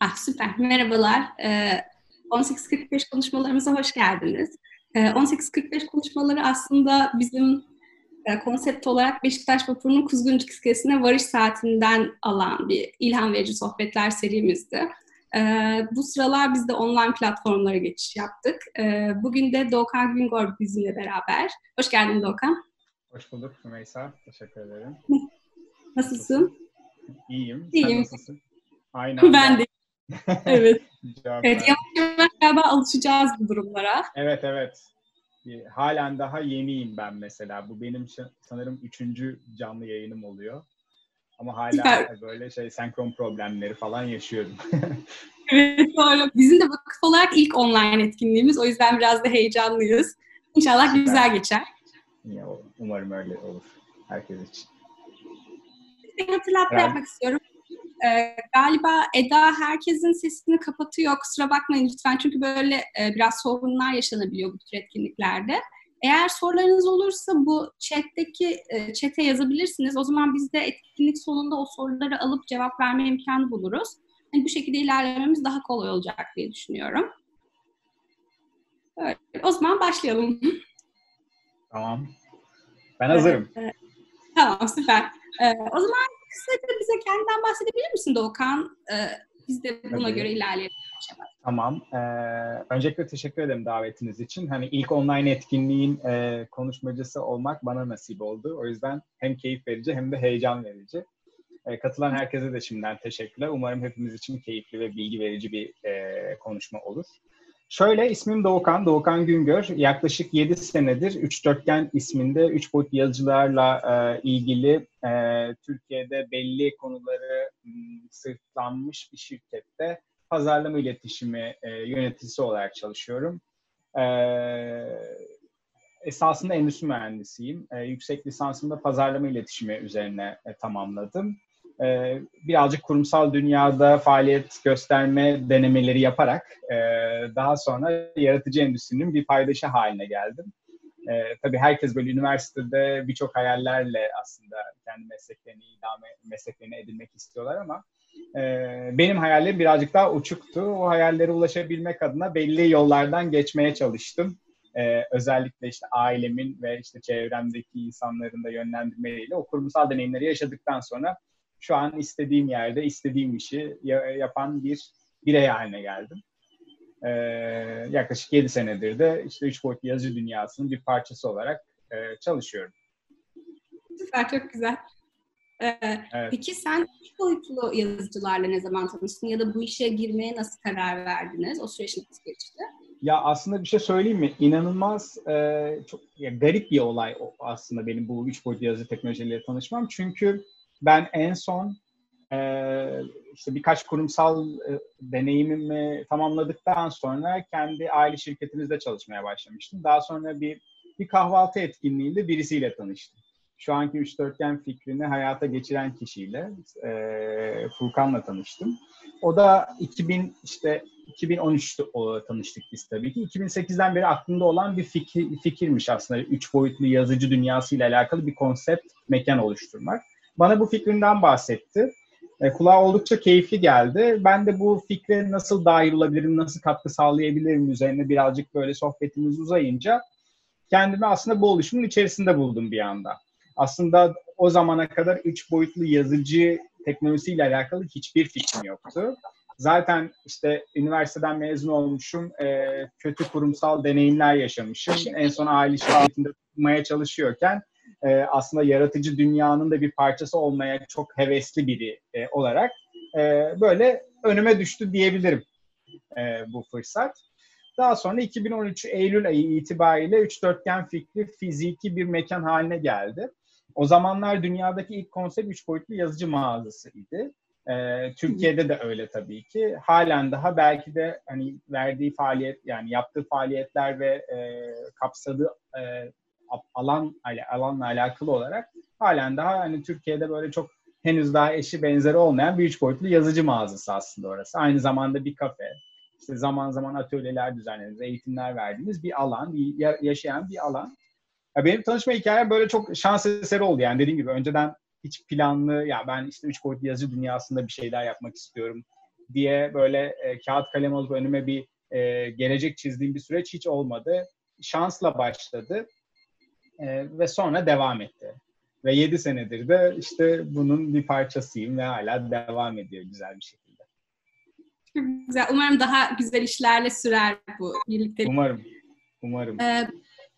Ah süper. Merhabalar. Ee, 18.45 konuşmalarımıza hoş geldiniz. Ee, 18.45 konuşmaları aslında bizim e, konsept olarak Beşiktaş Vapur'un Kuzguncuk iskelesine varış saatinden alan bir ilham verici sohbetler serimizdi. Ee, bu sıralar biz de online platformlara geçiş yaptık. Ee, bugün de Doğukan Güngör bizimle beraber. Hoş geldin Doğukan. Hoş bulduk Rümeysa. Teşekkür ederim. Nasılsın? İyiyim. İyiyim. Sen nasılsın? Aynen. Ben de. evet. Evet, yavaş yavaş galiba alışacağız bu durumlara. evet evet. Halen daha yeniyim ben mesela. Bu benim sanırım üçüncü canlı yayınım oluyor. Ama hala Süper. böyle şey senkron problemleri falan yaşıyorum. Evet doğru. Bizim de vakıf olarak ilk online etkinliğimiz. O yüzden biraz da heyecanlıyız. İnşallah Süper. güzel geçer. Ya, umarım öyle olur herkes için. Bir hatırlatma Evet. yapmak istiyorum. Ee, galiba Eda herkesin sesini kapatıyor. Kusura bakmayın lütfen. Çünkü böyle e, biraz sorunlar yaşanabiliyor bu tür etkinliklerde. Eğer sorularınız olursa bu chat'teki e, chat'e yazabilirsiniz. O zaman biz de etkinlik sonunda o soruları alıp cevap verme imkanı buluruz. Yani bu şekilde ilerlememiz daha kolay olacak diye düşünüyorum. Evet, o zaman başlayalım. Tamam. Ben hazırım. Tamam süper. Ee, o zaman kısaca bize kendinden bahsedebilir misin Doğukan? Ee, biz de buna Tabii. göre ilerleyelim. Tamam. Ee, öncelikle teşekkür ederim davetiniz için. Hani ilk online etkinliğin e, konuşmacısı olmak bana nasip oldu. O yüzden hem keyif verici hem de heyecan verici. E, katılan herkese de şimdiden teşekkürler. Umarım hepimiz için keyifli ve bilgi verici bir e, konuşma olur. Şöyle ismim Doğukan, Doğukan Güngör. Yaklaşık 7 senedir Üç Dörtgen isminde üç boyutlu yazıcılarla e, ilgili e, Türkiye'de belli konuları m, sırtlanmış bir şirkette pazarlama iletişimi e, yöneticisi olarak çalışıyorum. E, esasında endüstri mühendisiyim. E, yüksek lisansımda pazarlama iletişimi üzerine e, tamamladım. E, birazcık kurumsal dünyada faaliyet gösterme denemeleri yaparak e, daha sonra yaratıcı endüstrinin bir paydaşı haline geldim. E, tabii herkes böyle üniversitede birçok hayallerle aslında kendi mesleklerini idame, mesleklerini edinmek istiyorlar ama ee, benim hayallerim birazcık daha uçuktu. O hayallere ulaşabilmek adına belli yollardan geçmeye çalıştım. Ee, özellikle işte ailemin ve işte çevremdeki insanların da yönlendirmeleriyle o kurumsal deneyimleri yaşadıktan sonra şu an istediğim yerde istediğim işi ya- yapan bir birey haline geldim. Ee, yaklaşık 7 senedir de işte üç boyutlu yazıcı dünyasının bir parçası olarak e, çalışıyorum. Süper, çok güzel. Ee, Evet. Peki sen üç boyutlu yazıcılarla ne zaman tanıştın ya da bu işe girmeye nasıl karar verdiniz? O süreç nasıl geçti? Ya aslında bir şey söyleyeyim mi? İnanılmaz e, çok ya garip bir olay aslında benim bu üç boyutlu yazı teknolojileriyle tanışmam. Çünkü ben en son e, işte birkaç kurumsal e, deneyimimi tamamladıktan sonra kendi aile şirketimizde çalışmaya başlamıştım. Daha sonra bir bir kahvaltı etkinliğinde birisiyle tanıştım. Şu anki üç dörtgen fikrini hayata geçiren kişiyle e, Furkan'la tanıştım. O da 2000 işte 2013'te o, tanıştık biz tabii ki. 2008'den beri aklımda olan bir fikir, fikirmiş aslında. Üç boyutlu yazıcı dünyasıyla alakalı bir konsept, mekan oluşturmak. Bana bu fikrinden bahsetti. E, kulağa oldukça keyifli geldi. Ben de bu fikre nasıl dahil olabilirim, nasıl katkı sağlayabilirim üzerine birazcık böyle sohbetimiz uzayınca kendimi aslında bu oluşumun içerisinde buldum bir anda. Aslında o zamana kadar üç boyutlu yazıcı teknolojisiyle alakalı hiçbir fikrim yoktu. Zaten işte üniversiteden mezun olmuşum, e, kötü kurumsal deneyimler yaşamışım. En son aile şirketinde tutmaya çalışıyorken e, aslında yaratıcı dünyanın da bir parçası olmaya çok hevesli biri e, olarak e, böyle önüme düştü diyebilirim e, bu fırsat. Daha sonra 2013 Eylül ayı itibariyle üç dörtgen fikri fiziki bir mekan haline geldi. O zamanlar dünyadaki ilk konsept üç boyutlu yazıcı mağazasıydı. Ee, Türkiye'de de öyle tabii ki. Halen daha belki de hani verdiği faaliyet yani yaptığı faaliyetler ve e, kapsadığı e, alan alanla alakalı olarak halen daha hani Türkiye'de böyle çok henüz daha eşi benzeri olmayan bir üç boyutlu yazıcı mağazası aslında orası. Aynı zamanda bir kafe, işte zaman zaman atölyeler düzenlediğiniz, eğitimler verdiğiniz bir alan, bir yaşayan bir alan. Ya benim tanışma hikayem böyle çok şans eseri oldu yani dediğim gibi önceden hiç planlı ya ben işte üç boyutlu yazı dünyasında bir şeyler yapmak istiyorum diye böyle e, kağıt kalem alıp önüme bir e, gelecek çizdiğim bir süreç hiç olmadı. Şansla başladı e, ve sonra devam etti. Ve 7 senedir de işte bunun bir parçasıyım ve hala devam ediyor güzel bir şekilde. Güzel. Umarım daha güzel işlerle sürer bu birlikte. Umarım. Umarım. Ee,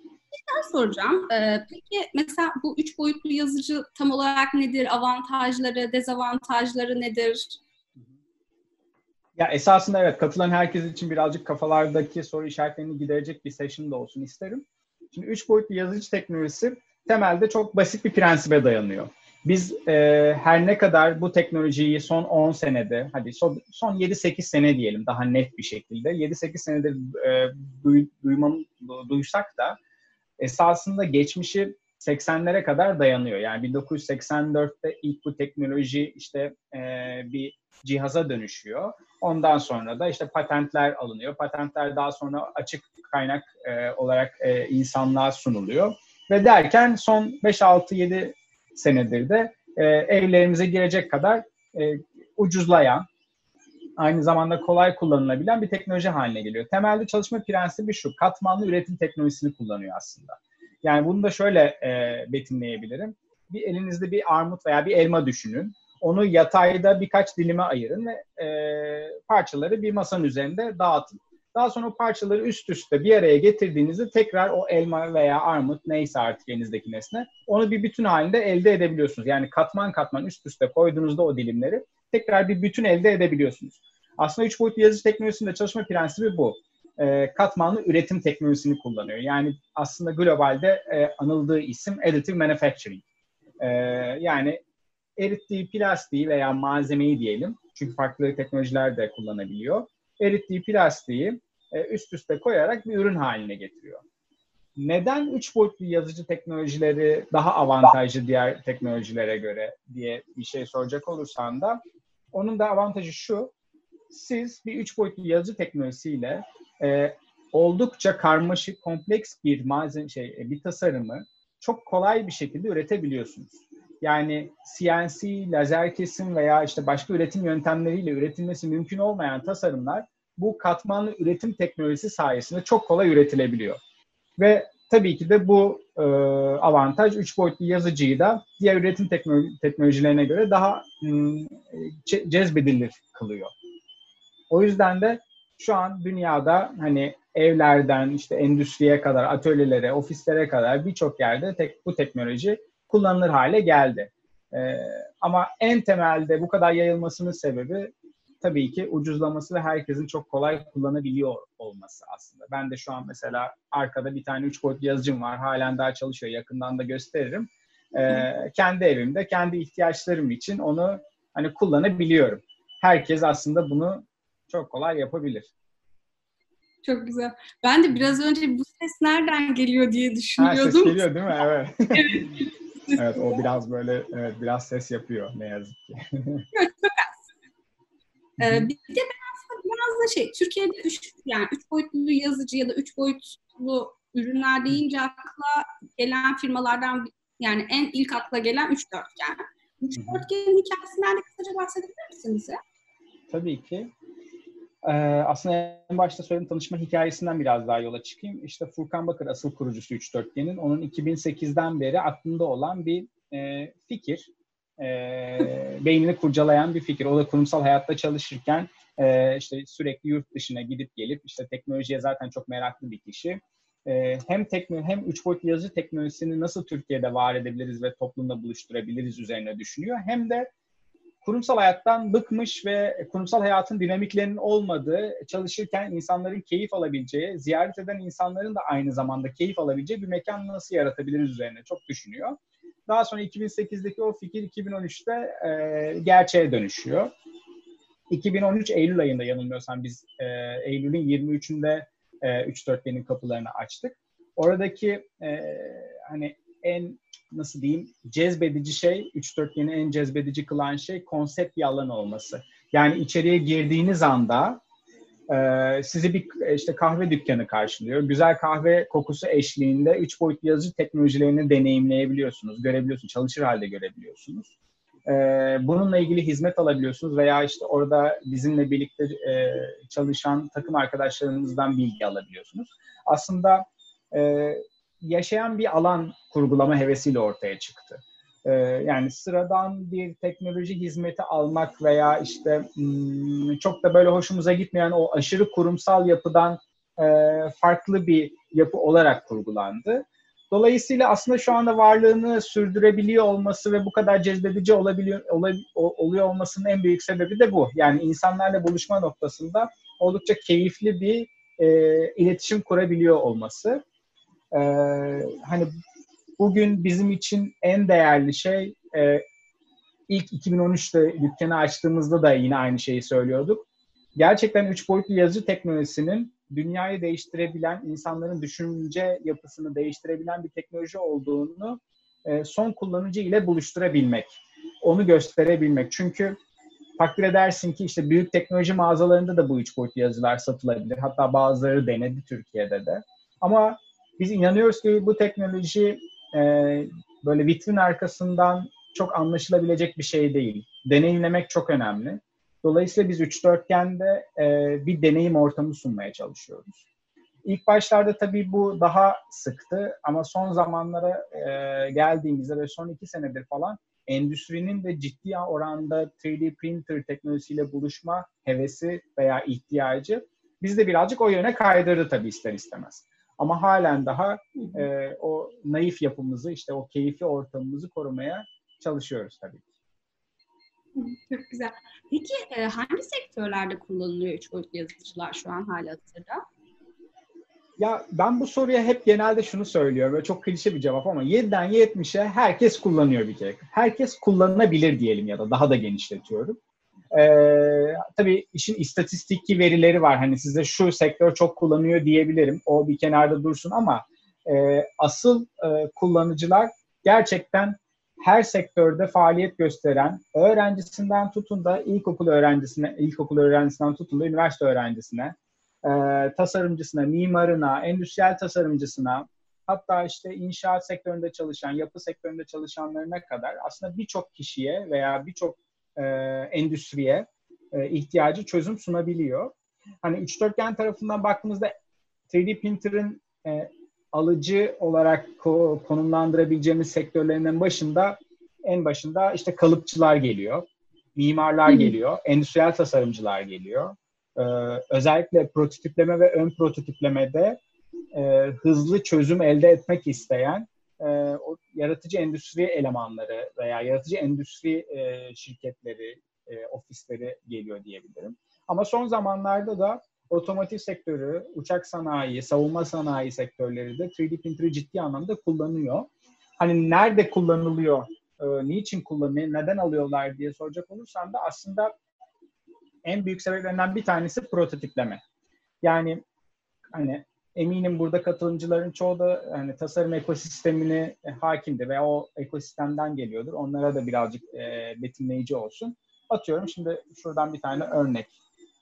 bir soracağım. Ee, peki mesela bu üç boyutlu yazıcı tam olarak nedir? Avantajları, dezavantajları nedir? Ya esasında evet katılan herkes için birazcık kafalardaki soru işaretlerini giderecek bir session da olsun isterim. Şimdi üç boyutlu yazıcı teknolojisi temelde çok basit bir prensibe dayanıyor. Biz e, her ne kadar bu teknolojiyi son 10 senede, hadi son, son 7-8 sene diyelim daha net bir şekilde, 7-8 senedir e, duy, duymam, duysak da esasında geçmişi 80'lere kadar dayanıyor. Yani 1984'te ilk bu teknoloji işte e, bir cihaza dönüşüyor. Ondan sonra da işte patentler alınıyor. Patentler daha sonra açık kaynak e, olarak e, insanlığa sunuluyor. Ve derken son 5-6-7 senedir de e, evlerimize girecek kadar e, ucuzlayan, aynı zamanda kolay kullanılabilen bir teknoloji haline geliyor. Temelde çalışma prensibi şu, katmanlı üretim teknolojisini kullanıyor aslında. Yani bunu da şöyle e, betimleyebilirim. Bir elinizde bir armut veya bir elma düşünün. Onu yatayda birkaç dilime ayırın ve e, parçaları bir masanın üzerinde dağıtın. Daha sonra o parçaları üst üste bir araya getirdiğinizde tekrar o elma veya armut neyse artık elinizdeki nesne onu bir bütün halinde elde edebiliyorsunuz. Yani katman katman üst üste koyduğunuzda o dilimleri tekrar bir bütün elde edebiliyorsunuz. Aslında üç boyutlu yazıcı teknolojisinde çalışma prensibi bu. E, katmanlı üretim teknolojisini kullanıyor. Yani aslında globalde e, anıldığı isim additive manufacturing. E, yani erittiği plastiği veya malzemeyi diyelim. Çünkü farklı teknolojiler de kullanabiliyor. Erittiği plastiği üst üste koyarak bir ürün haline getiriyor. Neden üç boyutlu yazıcı teknolojileri daha avantajlı diğer teknolojilere göre diye bir şey soracak olursan da onun da avantajı şu. Siz bir üç boyutlu yazıcı teknolojisiyle e, oldukça karmaşık, kompleks bir malzeme şey, e, bir tasarımı çok kolay bir şekilde üretebiliyorsunuz. Yani CNC, lazer kesim veya işte başka üretim yöntemleriyle üretilmesi mümkün olmayan tasarımlar bu katmanlı üretim teknolojisi sayesinde çok kolay üretilebiliyor. Ve tabii ki de bu e, avantaj üç boyutlu yazıcıyı da diğer üretim teknoloji, teknolojilerine göre daha m, cezbedilir kılıyor. O yüzden de şu an dünyada hani evlerden işte endüstriye kadar, atölyelere, ofislere kadar birçok yerde tek, bu teknoloji kullanılır hale geldi. Ee, ama en temelde bu kadar yayılmasının sebebi tabii ki ucuzlaması ve herkesin çok kolay kullanabiliyor olması aslında. Ben de şu an mesela arkada bir tane üç boyutlu yazıcım var. Halen daha çalışıyor. Yakından da gösteririm. Ee, kendi evimde, kendi ihtiyaçlarım için onu hani kullanabiliyorum. Herkes aslında bunu çok kolay yapabilir. Çok güzel. Ben de biraz önce bu ses nereden geliyor diye düşünüyordum. Ha, ses geliyor değil mi? Evet. evet. evet o biraz böyle evet biraz ses yapıyor ne yazık ki. evet, çok az. Ee, bir de ben aslında biraz da şey Türkiye'de üç, yani üç boyutlu yazıcı ya da üç boyutlu ürünler deyince akla gelen firmalardan yani en ilk akla gelen üç dörtgen. Üç dörtgenin hikayesinden de kısaca bahsedebilir misiniz? Tabii ki. Ee, aslında en başta söylediğim tanışma hikayesinden biraz daha yola çıkayım. İşte Furkan Bakır asıl kurucusu Üç Dörtgen'in. Onun 2008'den beri aklında olan bir e, fikir. E, beynini kurcalayan bir fikir. O da kurumsal hayatta çalışırken e, işte sürekli yurt dışına gidip gelip işte teknolojiye zaten çok meraklı bir kişi. E, hem tekno hem üç boyutlu yazı teknolojisini nasıl Türkiye'de var edebiliriz ve toplumda buluşturabiliriz üzerine düşünüyor. Hem de kurumsal hayattan bıkmış ve kurumsal hayatın dinamiklerinin olmadığı, çalışırken insanların keyif alabileceği, ziyaret eden insanların da aynı zamanda keyif alabileceği bir mekan nasıl yaratabiliriz üzerine çok düşünüyor. Daha sonra 2008'deki o fikir 2013'te e, gerçeğe dönüşüyor. 2013 Eylül ayında yanılmıyorsam biz e, Eylül'ün 23'ünde e, 3 dörtgenin kapılarını açtık. Oradaki e, hani en nasıl diyeyim cezbedici şey, 3-4 yeni en cezbedici kılan şey konsept bir alan olması. Yani içeriye girdiğiniz anda Ee, sizi bir işte kahve dükkanı karşılıyor. Güzel kahve kokusu eşliğinde üç boyutlu yazıcı teknolojilerini deneyimleyebiliyorsunuz, görebiliyorsunuz, çalışır halde görebiliyorsunuz. Ee, bununla ilgili hizmet alabiliyorsunuz veya işte orada bizimle birlikte e, çalışan takım arkadaşlarınızdan bilgi alabiliyorsunuz. Aslında e, yaşayan bir alan kurgulama hevesiyle ortaya çıktı. Ee, yani sıradan bir teknoloji hizmeti almak veya işte hmm, çok da böyle hoşumuza gitmeyen o aşırı kurumsal yapıdan e, farklı bir yapı olarak kurgulandı. Dolayısıyla aslında şu anda varlığını sürdürebiliyor olması ve bu kadar cezbedici olabiliyor oluyor olmasının en büyük sebebi de bu. Yani insanlarla buluşma noktasında oldukça keyifli bir e, iletişim kurabiliyor olması. E, hani bugün bizim için en değerli şey e, ilk 2013'te dükkanı açtığımızda da yine aynı şeyi söylüyorduk. Gerçekten üç boyutlu yazıcı teknolojisinin dünyayı değiştirebilen, insanların düşünce yapısını değiştirebilen bir teknoloji olduğunu e, son kullanıcı ile buluşturabilmek. Onu gösterebilmek. Çünkü takdir edersin ki işte büyük teknoloji mağazalarında da bu üç boyutlu yazılar satılabilir. Hatta bazıları denedi Türkiye'de de. Ama biz inanıyoruz ki bu teknoloji e, böyle vitrin arkasından çok anlaşılabilecek bir şey değil. Deneyimlemek çok önemli. Dolayısıyla biz üç dörtgende e, bir deneyim ortamı sunmaya çalışıyoruz. İlk başlarda tabii bu daha sıktı ama son zamanlara e, geldiğimizde ve son iki senedir falan endüstrinin de ciddi oranda 3D printer teknolojisiyle buluşma hevesi veya ihtiyacı biz de birazcık o yöne kaydırdı tabii ister istemez. Ama halen daha e, o naif yapımızı, işte o keyifli ortamımızı korumaya çalışıyoruz tabii ki. Çok güzel. Peki e, hangi sektörlerde kullanılıyor üç boyutlu yazıcılar şu an hala hazırda? Ya ben bu soruya hep genelde şunu söylüyorum. Böyle çok klişe bir cevap ama 7'den 70'e herkes kullanıyor bir kere. Herkes kullanılabilir diyelim ya da daha da genişletiyorum. Ee, tabii işin istatistik verileri var. Hani size şu sektör çok kullanıyor diyebilirim. O bir kenarda dursun ama e, asıl e, kullanıcılar gerçekten her sektörde faaliyet gösteren öğrencisinden tutun da ilkokul öğrencisine, ilkokul öğrencisinden tutun da üniversite öğrencisine, e, tasarımcısına, mimarına, endüstriyel tasarımcısına, hatta işte inşaat sektöründe çalışan, yapı sektöründe çalışanlarına kadar aslında birçok kişiye veya birçok e, endüstriye e, ihtiyacı çözüm sunabiliyor. Hani üç dörtgen tarafından baktığımızda 3D printer'ın e, alıcı olarak ko- konumlandırabileceğimiz sektörlerinden başında en başında işte kalıpçılar geliyor, mimarlar Hı-hı. geliyor, endüstriyel tasarımcılar geliyor. Ee, özellikle prototipleme ve ön prototiplemede e, hızlı çözüm elde etmek isteyen e, o yaratıcı endüstri elemanları veya yaratıcı endüstri e, şirketleri, e, ofisleri geliyor diyebilirim. Ama son zamanlarda da otomotiv sektörü, uçak sanayi, savunma sanayi sektörleri de 3D printer'ı ciddi anlamda kullanıyor. Hani nerede kullanılıyor, e, niçin kullanıyor, neden alıyorlar diye soracak olursam da aslında en büyük sebeplerinden bir tanesi prototipleme. Yani hani eminim burada katılımcıların çoğu da hani tasarım ekosistemine hakimdi ve o ekosistemden geliyordur. Onlara da birazcık e, betimleyici olsun. Atıyorum şimdi şuradan bir tane örnek.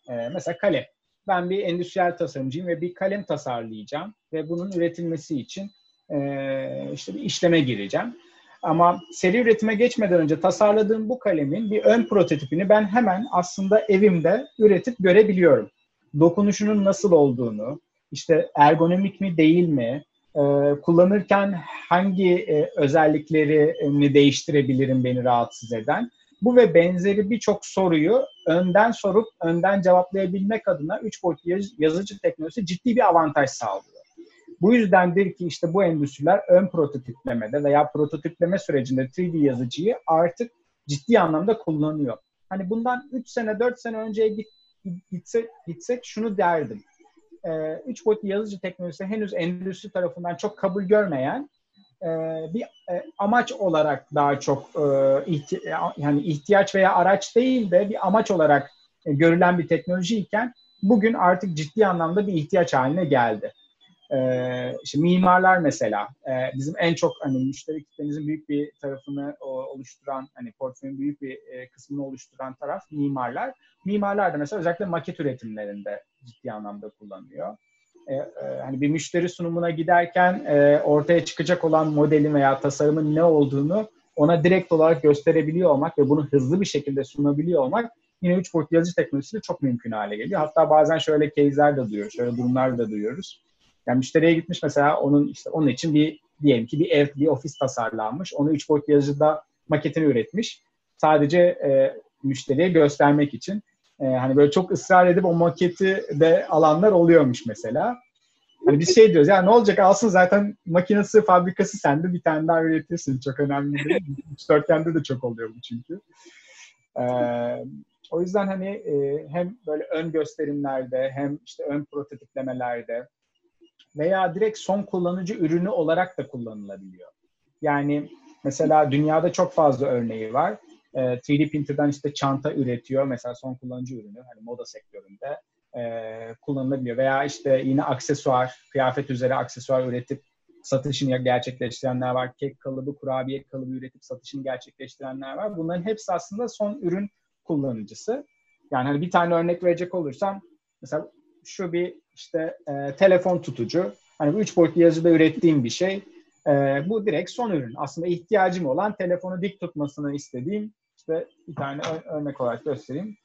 E, mesela kalem. Ben bir endüstriyel tasarımcıyım ve bir kalem tasarlayacağım ve bunun üretilmesi için e, işte bir işleme gireceğim. Ama seri üretime geçmeden önce tasarladığım bu kalemin bir ön prototipini ben hemen aslında evimde üretip görebiliyorum. Dokunuşunun nasıl olduğunu, işte ergonomik mi değil mi, e, kullanırken hangi e, özelliklerini değiştirebilirim beni rahatsız eden. Bu ve benzeri birçok soruyu önden sorup önden cevaplayabilmek adına üç boyutlu yazıcı teknolojisi ciddi bir avantaj sağlıyor. Bu yüzdendir ki işte bu endüstriler ön prototiplemede veya prototipleme sürecinde 3D yazıcıyı artık ciddi anlamda kullanıyor. Hani bundan 3 sene 4 sene önceye gitsek, gitsek şunu derdim e, üç boyutlu yazıcı teknolojisi henüz endüstri tarafından çok kabul görmeyen e, bir e, amaç olarak daha çok e, yani ihtiyaç veya araç değil de bir amaç olarak görülen bir teknoloji iken bugün artık ciddi anlamda bir ihtiyaç haline geldi. Ee, işte mimarlar mesela e, bizim en çok hani müşteri kitlemizin büyük bir tarafını oluşturan hani portföyün büyük bir e, kısmını oluşturan taraf mimarlar. Mimarlar da mesela özellikle maket üretimlerinde ciddi anlamda kullanıyor. E, hani bir müşteri sunumuna giderken ortaya çıkacak olan modelin veya tasarımın ne olduğunu ona direkt olarak gösterebiliyor olmak ve bunu hızlı bir şekilde sunabiliyor olmak yine üç boyutlu yazıcı teknolojisiyle çok mümkün hale geliyor. Hatta bazen şöyle case'ler de duyuyoruz, şöyle durumlar da duyuyoruz. Yani müşteriye gitmiş mesela onun işte onun için bir diyelim ki bir ev, bir ofis tasarlanmış. Onu üç boyutlu yazıcıda maketini üretmiş. Sadece e, müşteriye göstermek için. E, hani böyle çok ısrar edip o maketi de alanlar oluyormuş mesela. Hani biz şey diyoruz ya ne olacak alsın zaten makinesi, fabrikası sende bir tane daha üretirsin. Çok önemli değil. Dörtgende de çok oluyor bu çünkü. Ee, o yüzden hani e, hem böyle ön gösterimlerde hem işte ön prototiplemelerde veya direkt son kullanıcı ürünü olarak da kullanılabiliyor. Yani mesela dünyada çok fazla örneği var. 3D printer'dan işte çanta üretiyor. Mesela son kullanıcı ürünü hani moda sektöründe e, kullanılabiliyor. Veya işte yine aksesuar, kıyafet üzere aksesuar üretip satışını gerçekleştirenler var. Kek kalıbı, kurabiye kalıbı üretip satışını gerçekleştirenler var. Bunların hepsi aslında son ürün kullanıcısı. Yani hani bir tane örnek verecek olursam mesela şu bir işte e, telefon tutucu. Hani bu üç boyutlu yazıda ürettiğim bir şey. E, bu direkt son ürün. Aslında ihtiyacım olan telefonu dik tutmasını istediğim işte bir tane örnek olarak göstereyim.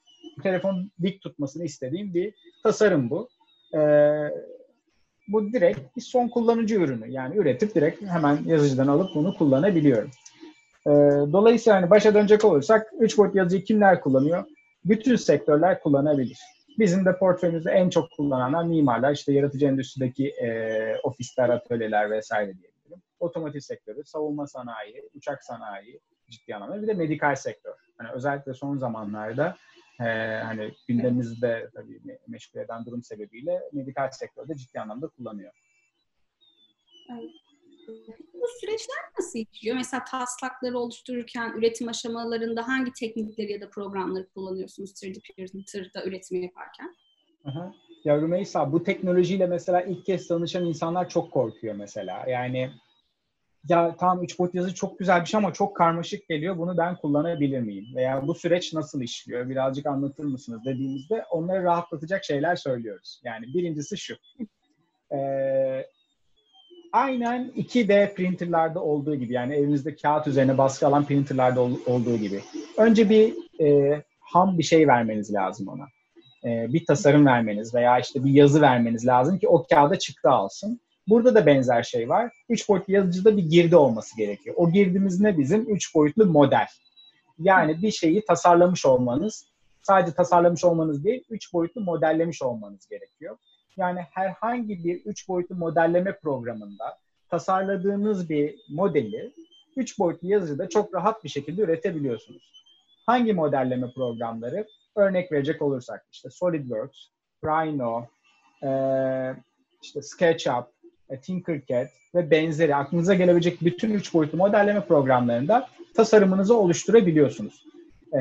Telefon dik tutmasını istediğim bir tasarım bu. E, bu direkt bir son kullanıcı ürünü. Yani üretip direkt hemen yazıcıdan alıp bunu kullanabiliyorum. E, dolayısıyla hani başa dönecek olursak üç boyutlu yazıcıyı kimler kullanıyor? Bütün sektörler kullanabilir. Bizim de portföyümüzde en çok kullananlar mimarlar, işte yaratıcı endüstrideki e, ofisler, atölyeler vesaire diyebilirim. Otomotiv sektörü, savunma sanayi, uçak sanayi ciddi anlamda bir de medikal sektör. Hani özellikle son zamanlarda e, hani gündemimizde tabii meşgul eden durum sebebiyle medikal sektörde ciddi anlamda kullanıyor. Evet bu süreçler nasıl işliyor? Mesela taslakları oluştururken üretim aşamalarında hangi teknikleri ya da programları kullanıyorsunuz 3D printer'da üretimi yaparken? Aha. Ya Rümeysa bu teknolojiyle mesela ilk kez tanışan insanlar çok korkuyor mesela. Yani ya tamam üç boyut yazı çok güzel bir şey ama çok karmaşık geliyor. Bunu ben kullanabilir miyim? Veya bu süreç nasıl işliyor? Birazcık anlatır mısınız dediğimizde onları rahatlatacak şeyler söylüyoruz. Yani birincisi şu. Ee, aynen 2D printerlarda olduğu gibi yani evinizde kağıt üzerine baskı alan printerlarda ol, olduğu gibi. Önce bir e, ham bir şey vermeniz lazım ona. E, bir tasarım vermeniz veya işte bir yazı vermeniz lazım ki o kağıda çıktı alsın. Burada da benzer şey var. Üç boyutlu yazıcıda bir girdi olması gerekiyor. O girdimiz ne bizim? Üç boyutlu model. Yani bir şeyi tasarlamış olmanız, sadece tasarlamış olmanız değil, üç boyutlu modellemiş olmanız gerekiyor. Yani herhangi bir üç boyutlu modelleme programında tasarladığınız bir modeli üç boyutlu yazıcıda çok rahat bir şekilde üretebiliyorsunuz. Hangi modelleme programları? Örnek verecek olursak işte SolidWorks, Rhino, işte SketchUp, e, Tinkercad ve benzeri aklınıza gelebilecek bütün üç boyutlu modelleme programlarında tasarımınızı oluşturabiliyorsunuz. E,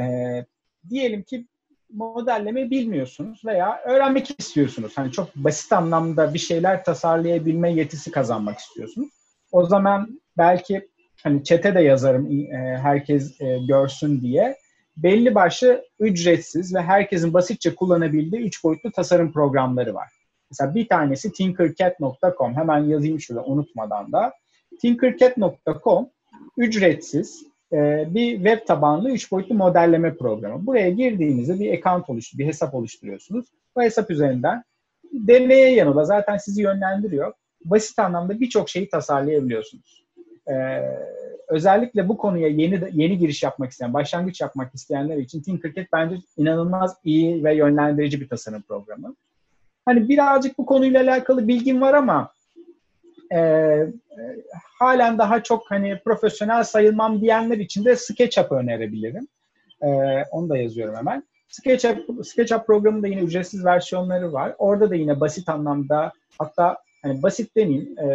diyelim ki modelleme bilmiyorsunuz veya öğrenmek istiyorsunuz. Hani çok basit anlamda bir şeyler tasarlayabilme yetisi kazanmak istiyorsunuz. O zaman belki hani çete de yazarım e, herkes e, görsün diye. Belli başlı ücretsiz ve herkesin basitçe kullanabildiği üç boyutlu tasarım programları var. Mesela bir tanesi tinkercad.com. Hemen yazayım şurada unutmadan da. tinkercad.com ücretsiz e, bir web tabanlı üç boyutlu modelleme programı. Buraya girdiğinizde bir account oluştur, bir hesap oluşturuyorsunuz. Bu hesap üzerinden deneye yanıla zaten sizi yönlendiriyor. Basit anlamda birçok şeyi tasarlayabiliyorsunuz. Ee, özellikle bu konuya yeni yeni giriş yapmak isteyen, başlangıç yapmak isteyenler için Tinkercad bence inanılmaz iyi ve yönlendirici bir tasarım programı. Hani birazcık bu konuyla alakalı bilgim var ama e, halen daha çok hani profesyonel sayılmam diyenler için de SketchUp önerebilirim. E, onu da yazıyorum hemen. SketchUp, SketchUp programında yine ücretsiz versiyonları var. Orada da yine basit anlamda hatta hani basit demeyeyim, e,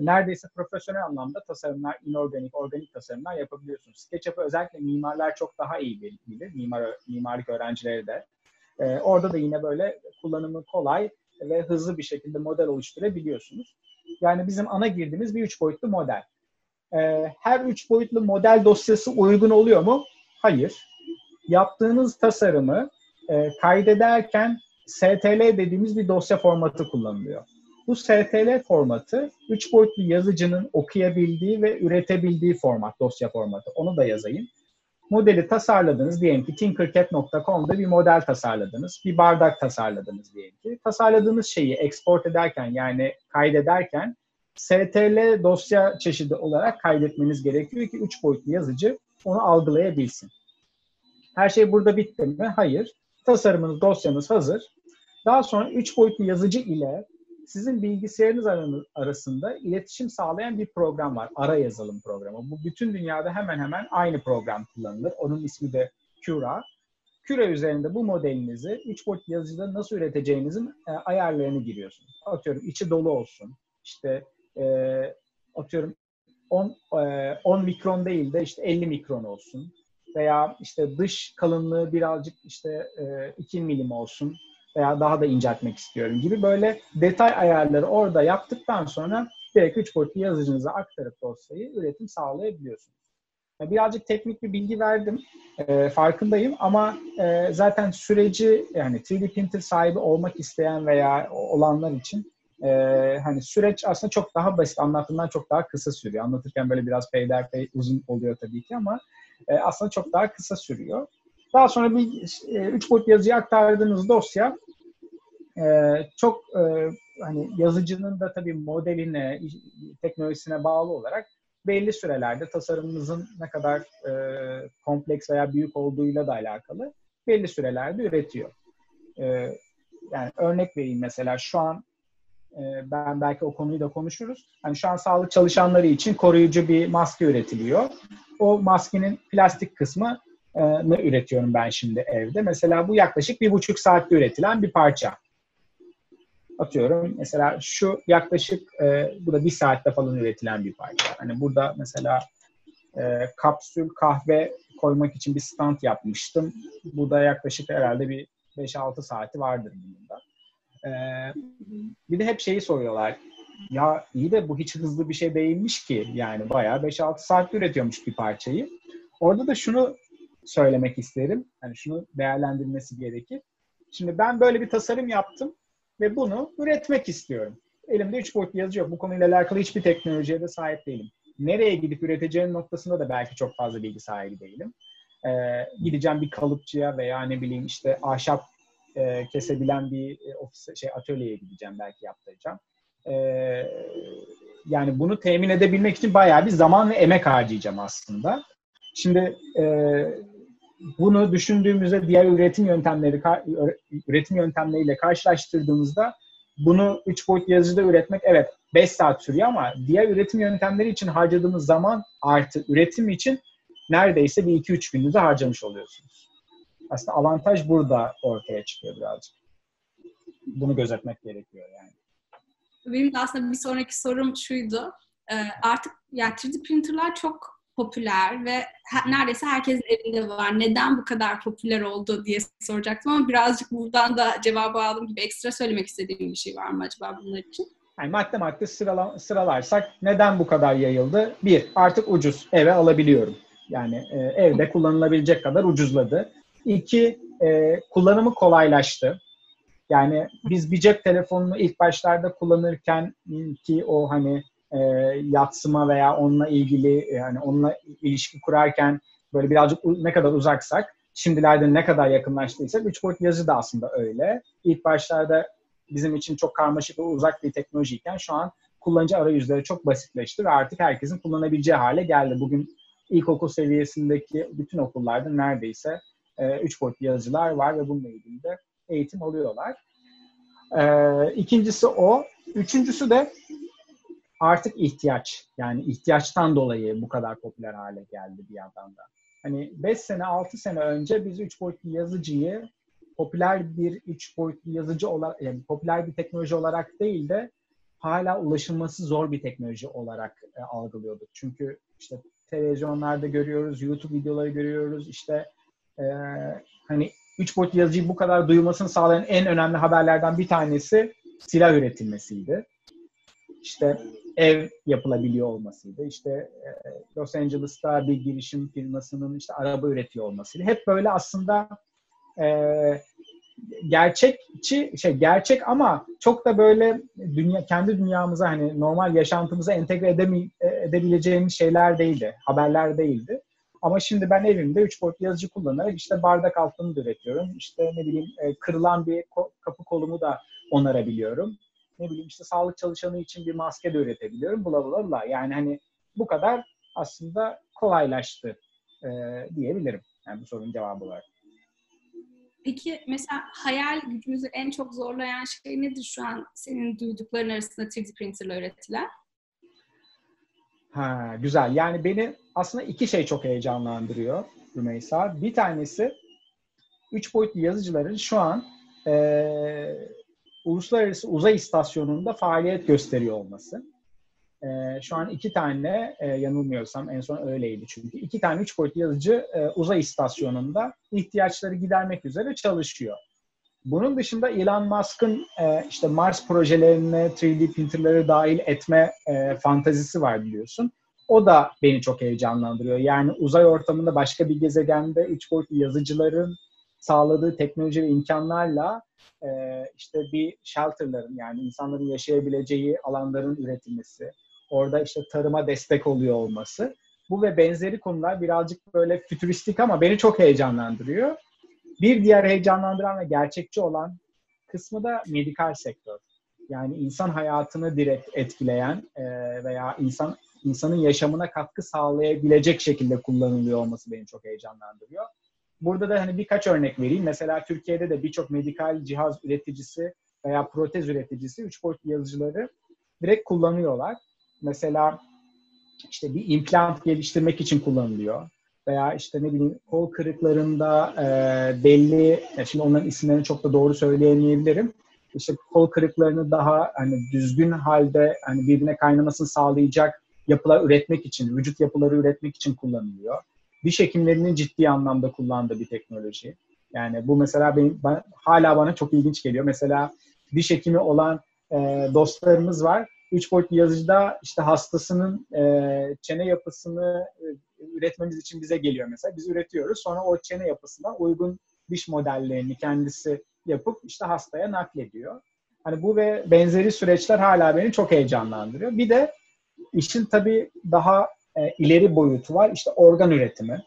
neredeyse profesyonel anlamda tasarımlar, inorganik, organik tasarımlar yapabiliyorsunuz. SketchUp'ı özellikle mimarlar çok daha iyi bilir, mimar, mimarlık öğrencileri de. E, orada da yine böyle kullanımı kolay, ve hızlı bir şekilde model oluşturabiliyorsunuz. Yani bizim ana girdiğimiz bir üç boyutlu model. Ee, her üç boyutlu model dosyası uygun oluyor mu? Hayır. Yaptığınız tasarımı e, kaydederken STL dediğimiz bir dosya formatı kullanılıyor. Bu STL formatı üç boyutlu yazıcının okuyabildiği ve üretebildiği format, dosya formatı. Onu da yazayım. Modeli tasarladınız diyelim ki tinkercad.com'da bir model tasarladınız, bir bardak tasarladınız diyelim ki. Tasarladığınız şeyi export ederken yani kaydederken STL dosya çeşidi olarak kaydetmeniz gerekiyor ki üç boyutlu yazıcı onu algılayabilsin. Her şey burada bitti mi? Hayır. Tasarımınız, dosyanız hazır. Daha sonra üç boyutlu yazıcı ile sizin bilgisayarınız arasında iletişim sağlayan bir program var. Ara yazılım programı. Bu bütün dünyada hemen hemen aynı program kullanılır. Onun ismi de Cura. Cura üzerinde bu modelinizi 3 boyutlu yazıcıda nasıl üreteceğinizin e, ayarlarını giriyorsunuz. Atıyorum içi dolu olsun. İşte e, atıyorum 10, e, 10 mikron değil de işte 50 mikron olsun. Veya işte dış kalınlığı birazcık işte e, 2 milim olsun veya daha da inceltmek istiyorum gibi böyle detay ayarları orada yaptıktan sonra direkt 3 boyutlu yazıcınıza aktarıp dosyayı üretim sağlayabiliyorsunuz. Birazcık teknik bir bilgi verdim. E, farkındayım ama e, zaten süreci yani 3D printer sahibi olmak isteyen veya olanlar için e, hani süreç aslında çok daha basit. Anlattığımdan çok daha kısa sürüyor. Anlatırken böyle biraz peyderpey uzun oluyor tabii ki ama e, aslında çok daha kısa sürüyor. Daha sonra bir e, üç boyut yazıya aktardığınız dosya e, çok e, hani yazıcının da tabii modeline, teknolojisine bağlı olarak belli sürelerde tasarımınızın ne kadar e, kompleks veya büyük olduğuyla da alakalı belli sürelerde üretiyor. E, yani örnek vereyim mesela şu an e, ben belki o konuyu da konuşuruz. Hani şu an sağlık çalışanları için koruyucu bir maske üretiliyor. O maskenin plastik kısmı ne üretiyorum ben şimdi evde. Mesela bu yaklaşık bir buçuk saatte üretilen bir parça. Atıyorum mesela şu yaklaşık e, bu da bir saatte falan üretilen bir parça. Hani burada mesela e, kapsül kahve koymak için bir stand yapmıştım. Bu da yaklaşık herhalde bir 5-6 saati vardır bunun da. E, bir de hep şeyi soruyorlar. Ya iyi de bu hiç hızlı bir şey değilmiş ki. Yani bayağı 5-6 saat üretiyormuş bir parçayı. Orada da şunu söylemek isterim. Yani şunu değerlendirmesi gerekir. Şimdi ben böyle bir tasarım yaptım ve bunu üretmek istiyorum. Elimde üç boyutlu yazıcı yok. Bu konuyla alakalı hiçbir teknolojiye de sahip değilim. Nereye gidip üreteceğim noktasında da belki çok fazla bilgi sahibi değilim. Ee, gideceğim bir kalıpçıya veya ne bileyim işte ahşap e, kesebilen bir e, ofis şey atölyeye gideceğim belki yaptıracağım. Ee, yani bunu temin edebilmek için bayağı bir zaman ve emek harcayacağım aslında. Şimdi e, bunu düşündüğümüzde diğer üretim yöntemleri üretim yöntemleriyle karşılaştırdığımızda bunu 3 boyut yazıcıda üretmek evet 5 saat sürüyor ama diğer üretim yöntemleri için harcadığımız zaman artı üretim için neredeyse bir 2-3 gününüzü harcamış oluyorsunuz. Aslında avantaj burada ortaya çıkıyor birazcık. Bunu gözetmek gerekiyor yani. Benim de aslında bir sonraki sorum şuydu. Artık yani 3D printerlar çok popüler ve neredeyse herkesin evinde var. Neden bu kadar popüler oldu diye soracaktım ama birazcık buradan da cevabı aldım gibi ekstra söylemek istediğim bir şey var mı acaba bunlar için? Yani madde madde sırala, sıralarsak neden bu kadar yayıldı? Bir, artık ucuz. Eve alabiliyorum. Yani e, evde kullanılabilecek kadar ucuzladı. İki, e, kullanımı kolaylaştı. Yani biz bir cep telefonunu ilk başlarda kullanırken ki o hani e, yatsıma veya onunla ilgili yani onunla ilişki kurarken böyle birazcık ne kadar uzaksak şimdilerde ne kadar yakınlaştıysak üç boyutlu yazı da aslında öyle. İlk başlarda bizim için çok karmaşık ve uzak bir teknolojiyken şu an kullanıcı arayüzleri çok basitleşti ve artık herkesin kullanabileceği hale geldi. Bugün ilkokul seviyesindeki bütün okullarda neredeyse e, üç boyutlu yazıcılar var ve bununla ilgili de eğitim alıyorlar. E, ikincisi o. Üçüncüsü de artık ihtiyaç. Yani ihtiyaçtan dolayı bu kadar popüler hale geldi bir yandan da. Hani 5 sene, 6 sene önce biz 3 boyutlu yazıcıyı popüler bir 3 boyutlu yazıcı olarak, yani popüler bir teknoloji olarak değil de hala ulaşılması zor bir teknoloji olarak e, algılıyorduk. Çünkü işte televizyonlarda görüyoruz, YouTube videoları görüyoruz. İşte e, hani 3 boyutlu yazıcıyı bu kadar duyulmasını sağlayan en önemli haberlerden bir tanesi silah üretilmesiydi. İşte ev yapılabiliyor olmasıydı. İşte e, Los Angeles'ta bir girişim firmasının işte araba üretiyor olmasıydı. Hep böyle aslında e, gerçekçi şey gerçek ama çok da böyle dünya kendi dünyamıza hani normal yaşantımıza entegre edemi, edebileceğimiz şeyler değildi. Haberler değildi. Ama şimdi ben evimde üç boyutlu yazıcı kullanarak işte bardak altını da üretiyorum. İşte ne bileyim e, kırılan bir kapı kolumu da onarabiliyorum. Ne bileyim işte sağlık çalışanı için bir maske de üretebiliyorum. Bla bla bla. Yani hani bu kadar aslında kolaylaştı e, diyebilirim. Yani bu sorunun cevabı olarak. Peki mesela hayal gücümüzü en çok zorlayan şey nedir şu an senin duydukların arasında 3D printerle üretilen? Ha, güzel. Yani beni aslında iki şey çok heyecanlandırıyor Rümeysa. Bir tanesi üç boyutlu yazıcıların şu an e, Uluslararası Uzay İstasyonu'nda faaliyet gösteriyor olması. E, şu an iki tane e, yanılmıyorsam en son öyleydi çünkü. iki tane üç boyutlu yazıcı e, uzay istasyonunda ihtiyaçları gidermek üzere çalışıyor. Bunun dışında Elon Musk'ın e, işte Mars projelerine 3D printerları dahil etme e, fantazisi var biliyorsun. O da beni çok heyecanlandırıyor. Yani uzay ortamında başka bir gezegende üç boyutlu yazıcıların sağladığı teknoloji ve imkanlarla e, işte bir shelterların yani insanların yaşayabileceği alanların üretilmesi, orada işte tarıma destek oluyor olması. Bu ve benzeri konular birazcık böyle fütüristik ama beni çok heyecanlandırıyor. Bir diğer heyecanlandıran ve gerçekçi olan kısmı da medikal sektör. Yani insan hayatını direkt etkileyen e, veya insan insanın yaşamına katkı sağlayabilecek şekilde kullanılıyor olması beni çok heyecanlandırıyor. Burada da hani birkaç örnek vereyim. Mesela Türkiye'de de birçok medikal cihaz üreticisi veya protez üreticisi üç boyutlu yazıcıları direkt kullanıyorlar. Mesela işte bir implant geliştirmek için kullanılıyor. Veya işte ne bileyim kol kırıklarında e, belli, şimdi onların isimlerini çok da doğru söyleyemeyebilirim. İşte kol kırıklarını daha hani düzgün halde hani birbirine kaynamasını sağlayacak yapılar üretmek için, vücut yapıları üretmek için kullanılıyor. Diş hekimlerinin ciddi anlamda kullandığı bir teknoloji. Yani bu mesela benim ben, hala bana çok ilginç geliyor. Mesela diş hekimi olan e, dostlarımız var. Üç boyutlu yazıcıda işte hastasının e, çene yapısını e, üretmemiz için bize geliyor mesela. Biz üretiyoruz. Sonra o çene yapısına uygun diş modellerini kendisi yapıp işte hastaya naklediyor. Hani bu ve benzeri süreçler hala beni çok heyecanlandırıyor. Bir de işin tabii daha e, ileri boyutu var. İşte organ üretimi.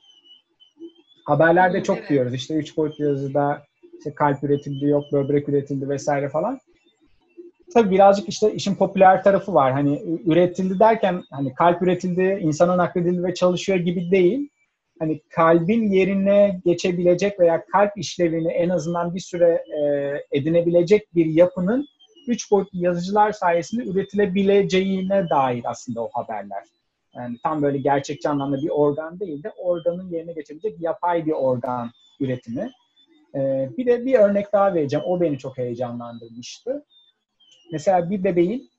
Haberlerde çok evet. diyoruz. İşte üç boyutlu yazıda işte kalp üretildi, yok böbrek üretildi vesaire falan. Tabii birazcık işte işin popüler tarafı var. Hani üretildi derken hani kalp üretildi, insana nakledildi ve çalışıyor gibi değil. Hani kalbin yerine geçebilecek veya kalp işlevini en azından bir süre e, edinebilecek bir yapının üç boyutlu yazıcılar sayesinde üretilebileceğine dair aslında o haberler. Yani tam böyle gerçekçi anlamda bir organ değil de organın yerine geçebilecek yapay bir organ üretimi. Ee, bir de bir örnek daha vereceğim. O beni çok heyecanlandırmıştı. Mesela bir bebeğin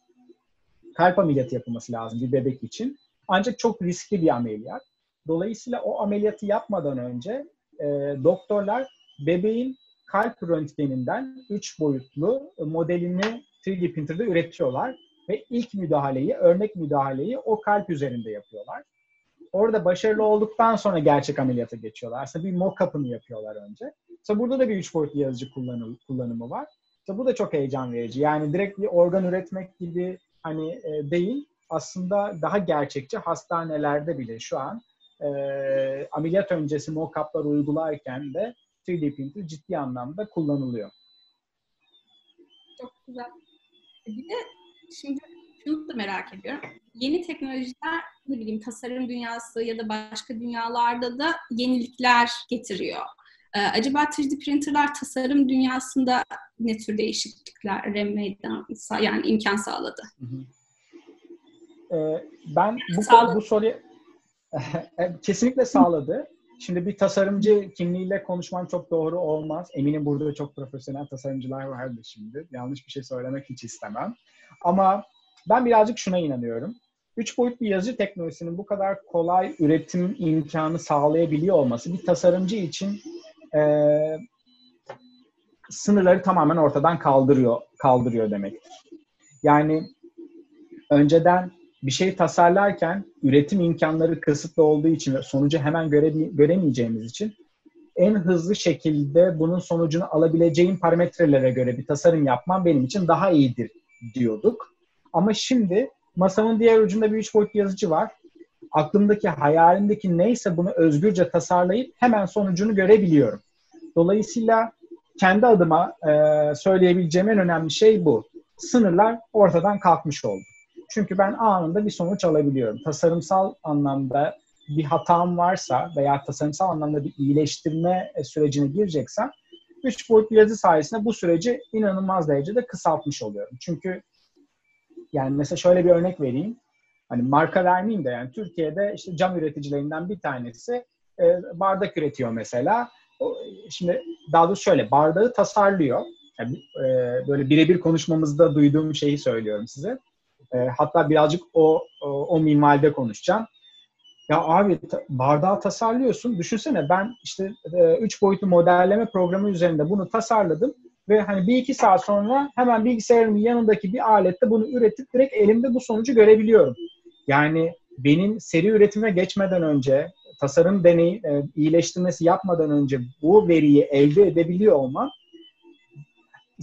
kalp ameliyatı yapılması lazım bir bebek için. Ancak çok riskli bir ameliyat. Dolayısıyla o ameliyatı yapmadan önce e, doktorlar bebeğin kalp röntgeninden 3 boyutlu modelini 3D printer'da üretiyorlar ve ilk müdahaleyi, örnek müdahaleyi o kalp üzerinde yapıyorlar. Orada başarılı olduktan sonra gerçek ameliyata geçiyorlar. Aslında bir mock-up'ını yapıyorlar önce. İşte burada da bir üç boyutlu yazıcı kullanımı, var. İşte bu da çok heyecan verici. Yani direkt bir organ üretmek gibi hani e, değil, aslında daha gerçekçi hastanelerde bile şu an e, ameliyat öncesi mock-up'lar uygularken de 3D printer ciddi anlamda kullanılıyor. Çok güzel. Bir de Şimdi şunu da merak ediyorum. Yeni teknolojiler ne bileyim tasarım dünyası ya da başka dünyalarda da yenilikler getiriyor. Ee, acaba 3D printerlar tasarım dünyasında ne tür değişiklikler meydan yani imkan sağladı? Ee, ben bu, bu soruyu e, kesinlikle sağladı. Şimdi bir tasarımcı kimliğiyle konuşmam çok doğru olmaz. Eminim burada çok profesyonel tasarımcılar vardır şimdi. Yanlış bir şey söylemek hiç istemem. Ama ben birazcık şuna inanıyorum. Üç boyutlu yazıcı teknolojisinin bu kadar kolay üretim imkanı sağlayabiliyor olması bir tasarımcı için e, sınırları tamamen ortadan kaldırıyor kaldırıyor demektir. Yani önceden bir şey tasarlarken üretim imkanları kısıtlı olduğu için ve sonucu hemen göre, göremeyeceğimiz için en hızlı şekilde bunun sonucunu alabileceğim parametrelere göre bir tasarım yapmam benim için daha iyidir diyorduk. Ama şimdi masamın diğer ucunda bir üç boyutlu yazıcı var. Aklımdaki, hayalimdeki neyse bunu özgürce tasarlayıp hemen sonucunu görebiliyorum. Dolayısıyla kendi adıma söyleyebileceğim en önemli şey bu. Sınırlar ortadan kalkmış oldu. Çünkü ben anında bir sonuç alabiliyorum. Tasarımsal anlamda bir hatam varsa veya tasarımsal anlamda bir iyileştirme sürecine gireceksem üç boyutlu yazı sayesinde bu süreci inanılmaz derecede kısaltmış oluyorum. Çünkü yani mesela şöyle bir örnek vereyim. Hani marka vermeyeyim de yani Türkiye'de işte cam üreticilerinden bir tanesi e, bardak üretiyor mesela. O, şimdi daha doğrusu şöyle bardağı tasarlıyor. Yani, e, böyle birebir konuşmamızda duyduğum şeyi söylüyorum size. E, hatta birazcık o, o, o minvalde konuşacağım. Ya abi bardağı tasarlıyorsun. Düşünsene ben işte e, üç boyutlu modelleme programı üzerinde bunu tasarladım ve hani bir iki saat sonra hemen bilgisayarımın yanındaki bir alette bunu üretip direkt elimde bu sonucu görebiliyorum. Yani benim seri üretime geçmeden önce tasarım deneyi e, iyileştirmesi yapmadan önce bu veriyi elde edebiliyor olmam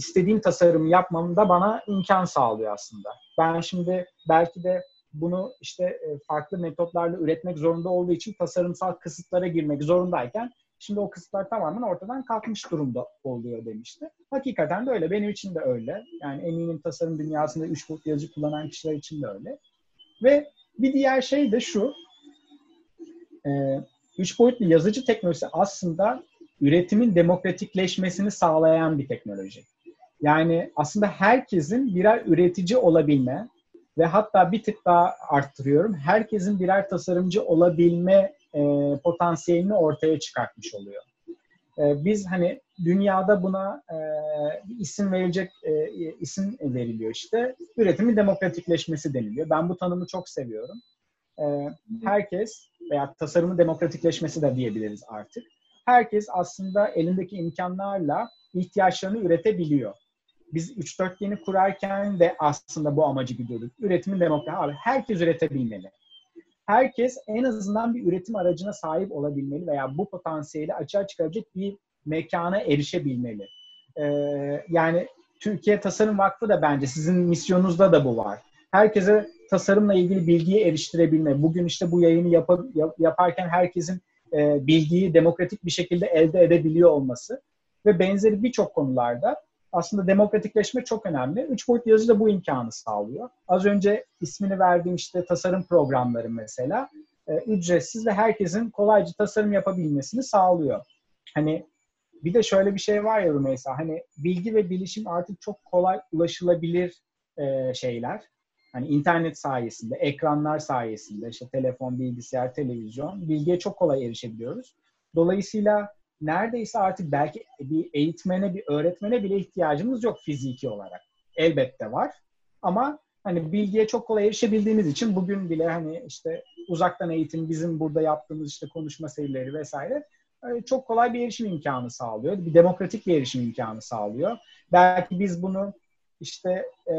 istediğim tasarımı yapmamda bana imkan sağlıyor aslında. Ben şimdi belki de bunu işte e, farklı metotlarla üretmek zorunda olduğu için tasarımsal kısıtlara girmek zorundayken şimdi o kısıtlar tamamen ortadan kalkmış durumda oluyor demişti. Hakikaten de öyle. Benim için de öyle. Yani eminim tasarım dünyasında üç boyutlu yazıcı kullanan kişiler için de öyle. Ve bir diğer şey de şu. E, üç boyutlu yazıcı teknolojisi aslında üretimin demokratikleşmesini sağlayan bir teknoloji. Yani aslında herkesin birer üretici olabilme, ve hatta bir tık daha arttırıyorum. Herkesin birer tasarımcı olabilme e, potansiyelini ortaya çıkartmış oluyor. E, biz hani dünyada buna e, isim verilecek e, isim veriliyor işte. Üretimin demokratikleşmesi deniliyor. Ben bu tanımı çok seviyorum. E, herkes veya tasarımın demokratikleşmesi de diyebiliriz artık. Herkes aslında elindeki imkanlarla ihtiyaçlarını üretebiliyor biz 3-4 yeni kurarken de aslında bu amacı gidiyorduk. Üretimin demokrasi. Abi herkes üretebilmeli. Herkes en azından bir üretim aracına sahip olabilmeli veya bu potansiyeli açığa çıkaracak bir mekana erişebilmeli. Ee, yani Türkiye Tasarım Vakfı da bence sizin misyonunuzda da bu var. Herkese tasarımla ilgili bilgiyi eriştirebilme. Bugün işte bu yayını yap, yaparken herkesin e, bilgiyi demokratik bir şekilde elde edebiliyor olması ve benzeri birçok konularda aslında demokratikleşme çok önemli. Üç boyutlu yazı da bu imkanı sağlıyor. Az önce ismini verdiğim işte tasarım programları mesela e, ücretsiz ve herkesin kolayca tasarım yapabilmesini sağlıyor. Hani bir de şöyle bir şey var ya Rümeysa, hani bilgi ve bilişim artık çok kolay ulaşılabilir e, şeyler. Hani internet sayesinde, ekranlar sayesinde, işte telefon, bilgisayar, televizyon, bilgiye çok kolay erişebiliyoruz. Dolayısıyla neredeyse artık belki bir eğitmene, bir öğretmene bile ihtiyacımız yok fiziki olarak. Elbette var. Ama hani bilgiye çok kolay erişebildiğimiz için bugün bile hani işte uzaktan eğitim bizim burada yaptığımız işte konuşma serileri vesaire e, çok kolay bir erişim imkanı sağlıyor. Bir demokratik bir erişim imkanı sağlıyor. Belki biz bunu işte e,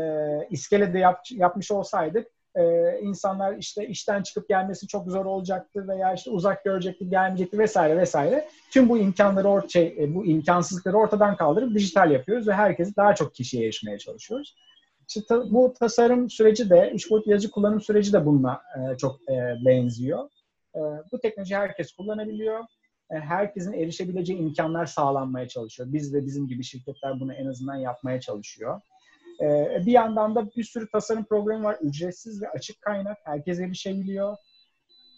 iskelede yap, yapmış olsaydık e, insanlar işte işten çıkıp gelmesi çok zor olacaktı veya işte uzak görecekti, gelmeyecekti vesaire vesaire. Tüm bu imkanları or şey, e, bu imkansızlıkları ortadan kaldırıp dijital yapıyoruz ve herkesi daha çok kişiye erişmeye çalışıyoruz. İşte bu tasarım süreci de, üç boyutlu yazıcı kullanım süreci de bununla e, çok e, benziyor. E, bu teknoloji herkes kullanabiliyor. E, herkesin erişebileceği imkanlar sağlanmaya çalışıyor. Biz ve bizim gibi şirketler bunu en azından yapmaya çalışıyor. Ee, bir yandan da bir sürü tasarım programı var. Ücretsiz ve açık kaynak. Herkes erişebiliyor.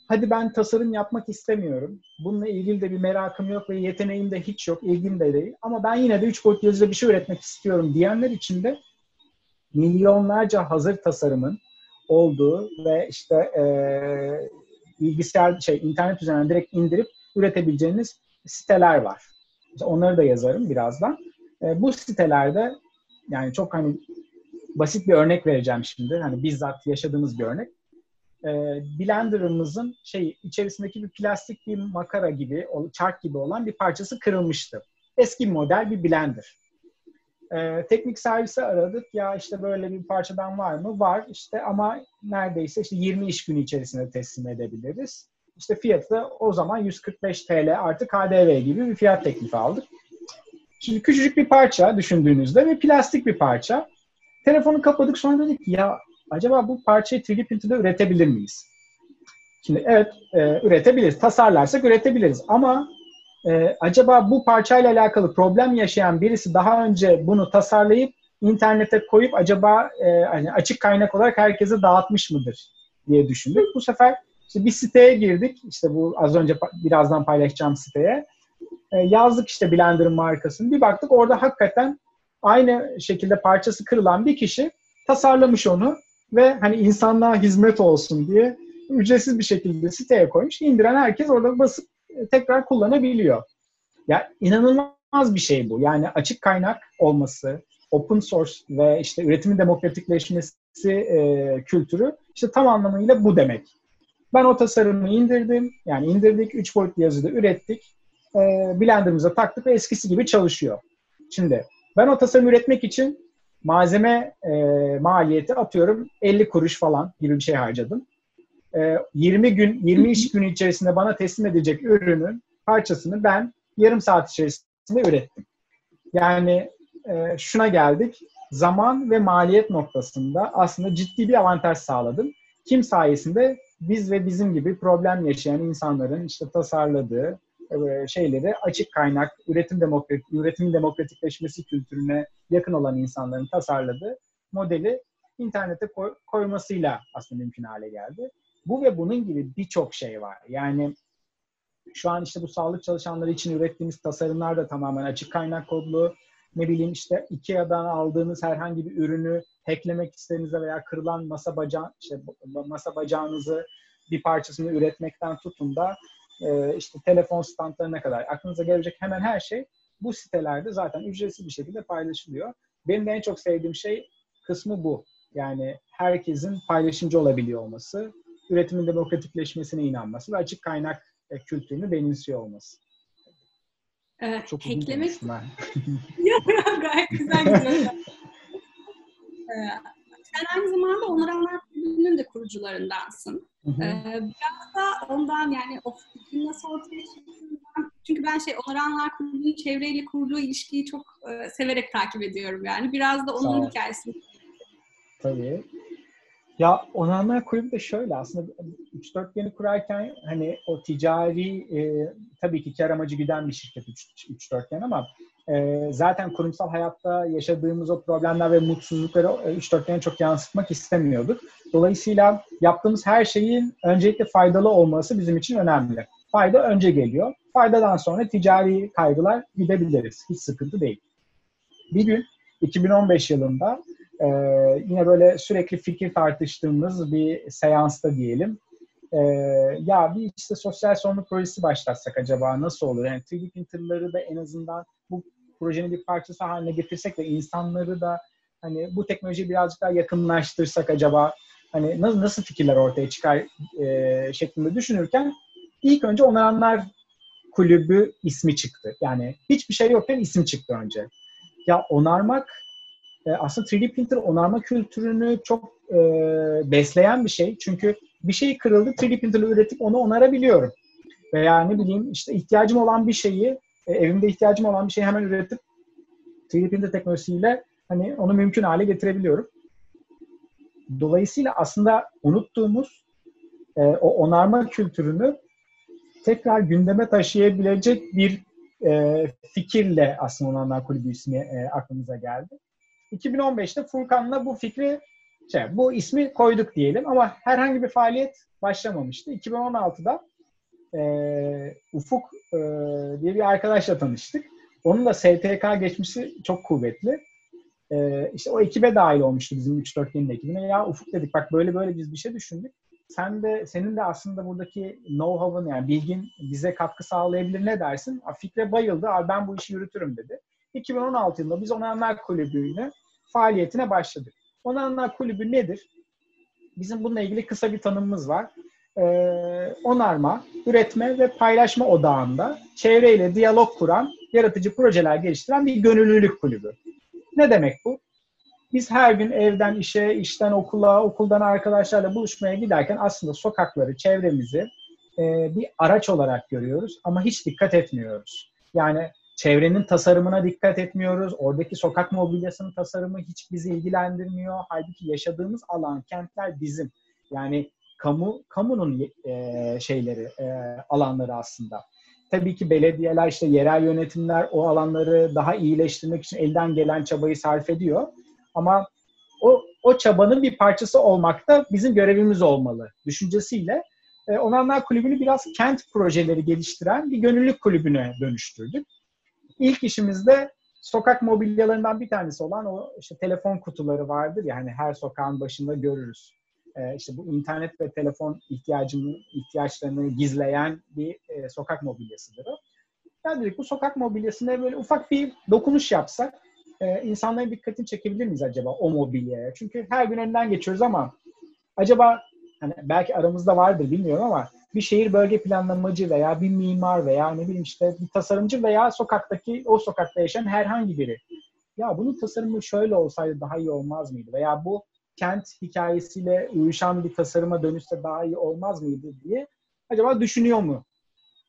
Hadi ben tasarım yapmak istemiyorum. Bununla ilgili de bir merakım yok ve yeteneğim de hiç yok, ilgim de değil. Ama ben yine de üç boyutlu yazıda bir şey üretmek istiyorum diyenler için de milyonlarca hazır tasarımın olduğu ve işte e, bilgisayar şey internet üzerinden direkt indirip üretebileceğiniz siteler var. İşte onları da yazarım birazdan. E, bu sitelerde yani çok hani basit bir örnek vereceğim şimdi. Hani bizzat yaşadığımız bir örnek. E, blenderımızın şey içerisindeki bir plastik bir makara gibi, çark gibi olan bir parçası kırılmıştı. Eski model bir blender. E, teknik servise aradık. Ya işte böyle bir parçadan var mı? Var. İşte ama neredeyse işte 20 iş günü içerisinde teslim edebiliriz. İşte fiyatı o zaman 145 TL artı KDV gibi bir fiyat teklifi aldık. Şimdi küçücük bir parça düşündüğünüzde ve plastik bir parça. Telefonu kapadık sonra dedik ya acaba bu parçayı 3D printer'da üretebilir miyiz? Şimdi evet e, üretebiliriz. Tasarlarsak üretebiliriz. Ama e, acaba bu parçayla alakalı problem yaşayan birisi daha önce bunu tasarlayıp internete koyup acaba e, hani açık kaynak olarak herkese dağıtmış mıdır diye düşündük. Bu sefer işte bir siteye girdik. İşte bu az önce birazdan paylaşacağım siteye. E, yazdık işte Blender'ın markasını. Bir baktık orada hakikaten aynı şekilde parçası kırılan bir kişi tasarlamış onu ve hani insanlığa hizmet olsun diye ücretsiz bir şekilde siteye koymuş. İndiren herkes orada basıp e, tekrar kullanabiliyor. Ya inanılmaz bir şey bu. Yani açık kaynak olması, open source ve işte üretimin demokratikleşmesi e, kültürü işte tam anlamıyla bu demek. Ben o tasarımı indirdim. Yani indirdik, üç boyutlu yazıda ürettik. E, Blender'ımıza taktık ve eskisi gibi çalışıyor. Şimdi ben o tasarımı üretmek için malzeme e, maliyeti atıyorum 50 kuruş falan gibi bir şey harcadım. 20 ee, gün, 20 iş günü içerisinde bana teslim edecek ürünün parçasını ben yarım saat içerisinde ürettim. Yani e, şuna geldik. Zaman ve maliyet noktasında aslında ciddi bir avantaj sağladım. Kim sayesinde? Biz ve bizim gibi problem yaşayan insanların işte tasarladığı e, şeyleri açık kaynak, üretim demokratik, üretimin demokratikleşmesi kültürüne yakın olan insanların tasarladığı modeli internete koy, koymasıyla aslında mümkün hale geldi. Bu ve bunun gibi birçok şey var. Yani şu an işte bu sağlık çalışanları için ürettiğimiz tasarımlar da tamamen açık kaynak kodlu. Ne bileyim işte Ikea'dan aldığınız herhangi bir ürünü hacklemek istediğinizde veya kırılan masa bacağı işte masa bacağınızı bir parçasını üretmekten tutun da e, işte telefon standlarına kadar aklınıza gelecek hemen her şey bu sitelerde zaten ücretsiz bir şekilde paylaşılıyor. Benim de en çok sevdiğim şey kısmı bu. Yani herkesin paylaşımcı olabiliyor olması üretimin demokratikleşmesine inanması ve açık kaynak e, kültürünü benimsiyor olması. Ee, Çok hacklemek... yok yok gayet güzel gidiyor. ee, sen aynı zamanda Onaranlar Kulübü'nün de kurucularındansın. Hı hı. Ee, biraz da ondan yani o fikrin nasıl ortaya çıktığından çünkü ben şey Onaranlar Kulübü'nün çevreyle kurduğu ilişkiyi çok e, severek takip ediyorum yani. Biraz da onun hikayesini. Tabii. Ya Onanlar Kulübü de şöyle aslında 3-4 yeni kurarken hani o ticari e, tabii ki kar amacı güden bir şirket 3-4 yan ama e, zaten kurumsal hayatta yaşadığımız o problemler ve mutsuzlukları 3-4 yana çok yansıtmak istemiyorduk. Dolayısıyla yaptığımız her şeyin öncelikle faydalı olması bizim için önemli. Fayda önce geliyor. Faydadan sonra ticari kaygılar gidebiliriz. Hiç sıkıntı değil. Bir gün 2015 yılında ee, yine böyle sürekli fikir tartıştığımız bir seansta diyelim. Ee, ya bir işte sosyal sorumluluk projesi başlatsak acaba nasıl olur? Yani 3D printerları da en azından bu projenin bir parçası haline getirsek ve insanları da hani bu teknolojiyi birazcık daha yakınlaştırsak acaba hani nasıl, nasıl fikirler ortaya çıkar e, şeklinde düşünürken ilk önce Onaranlar Kulübü ismi çıktı. Yani hiçbir şey yokken isim çıktı önce. Ya onarmak e, aslında 3D printer onarma kültürünü çok e, besleyen bir şey. Çünkü bir şey kırıldı 3D printerle üretip onu onarabiliyorum. Veya ne bileyim işte ihtiyacım olan bir şeyi, e, evimde ihtiyacım olan bir şeyi hemen üretip 3D printer teknolojisiyle hani onu mümkün hale getirebiliyorum. Dolayısıyla aslında unuttuğumuz e, o onarma kültürünü tekrar gündeme taşıyabilecek bir e, fikirle aslında Onanlar Kulübü ismi e, aklımıza geldi. 2015'te Furkan'la bu fikri şey, bu ismi koyduk diyelim ama herhangi bir faaliyet başlamamıştı. 2016'da e, Ufuk e, diye bir arkadaşla tanıştık. Onun da STK geçmişi çok kuvvetli. E, işte o ekibe dahil olmuştu bizim 3-4 yılın ekibine. Ya Ufuk dedik bak böyle böyle biz bir şey düşündük. Sen de senin de aslında buradaki know-how'ın yani bilgin bize katkı sağlayabilir ne dersin? Fikre bayıldı. Abi ben bu işi yürütürüm dedi. 2016 yılında biz Onanlar Kulübü'yle faaliyetine başladık. Onanlar Kulübü nedir? Bizim bununla ilgili kısa bir tanımımız var. Ee, onarma, üretme ve paylaşma odağında çevreyle diyalog kuran, yaratıcı projeler geliştiren bir gönüllülük kulübü. Ne demek bu? Biz her gün evden işe, işten okula, okuldan arkadaşlarla buluşmaya giderken aslında sokakları, çevremizi e, bir araç olarak görüyoruz ama hiç dikkat etmiyoruz. Yani çevrenin tasarımına dikkat etmiyoruz. Oradaki sokak mobilyasının tasarımı hiç bizi ilgilendirmiyor. Halbuki yaşadığımız alan, kentler bizim. Yani kamu kamunun e, şeyleri, e, alanları aslında. Tabii ki belediyeler, işte yerel yönetimler o alanları daha iyileştirmek için elden gelen çabayı sarf ediyor. Ama o, o çabanın bir parçası olmak da bizim görevimiz olmalı düşüncesiyle e, Onanlar Kulübü'nü biraz kent projeleri geliştiren bir gönüllülük kulübüne dönüştürdük. İlk işimizde sokak mobilyalarından bir tanesi olan o işte telefon kutuları vardır yani her sokağın başında görürüz. Ee, işte bu internet ve telefon ihtiyacını, ihtiyaçlarını gizleyen bir e, sokak mobilyasıdır o. Dedik bu sokak mobilyasında böyle ufak bir dokunuş yapsak e, insanların dikkatini çekebilir miyiz acaba o mobilyaya? Çünkü her gün önden geçiyoruz ama acaba hani belki aramızda vardır bilmiyorum ama bir şehir bölge planlamacı veya bir mimar veya ne bileyim işte bir tasarımcı veya sokaktaki o sokakta yaşayan herhangi biri. Ya bunun tasarımı şöyle olsaydı daha iyi olmaz mıydı? Veya bu kent hikayesiyle uyuşan bir tasarıma dönüşse daha iyi olmaz mıydı diye acaba düşünüyor mu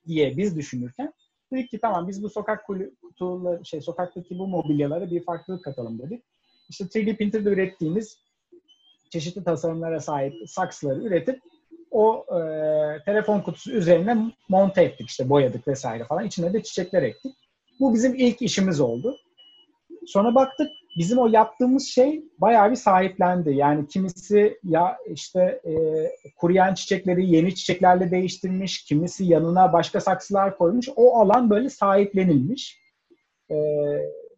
diye biz düşünürken dedik ki tamam biz bu sokak kutuları şey sokaktaki bu mobilyalara bir farklılık katalım dedik. İşte 3D printer'da ürettiğimiz çeşitli tasarımlara sahip saksıları üretip o e, telefon kutusu üzerine monte ettik işte boyadık vesaire falan. İçine de çiçekler ektik. Bu bizim ilk işimiz oldu. Sonra baktık bizim o yaptığımız şey bayağı bir sahiplendi. Yani kimisi ya işte e, kuruyan çiçekleri yeni çiçeklerle değiştirmiş, kimisi yanına başka saksılar koymuş. O alan böyle sahiplenilmiş. E,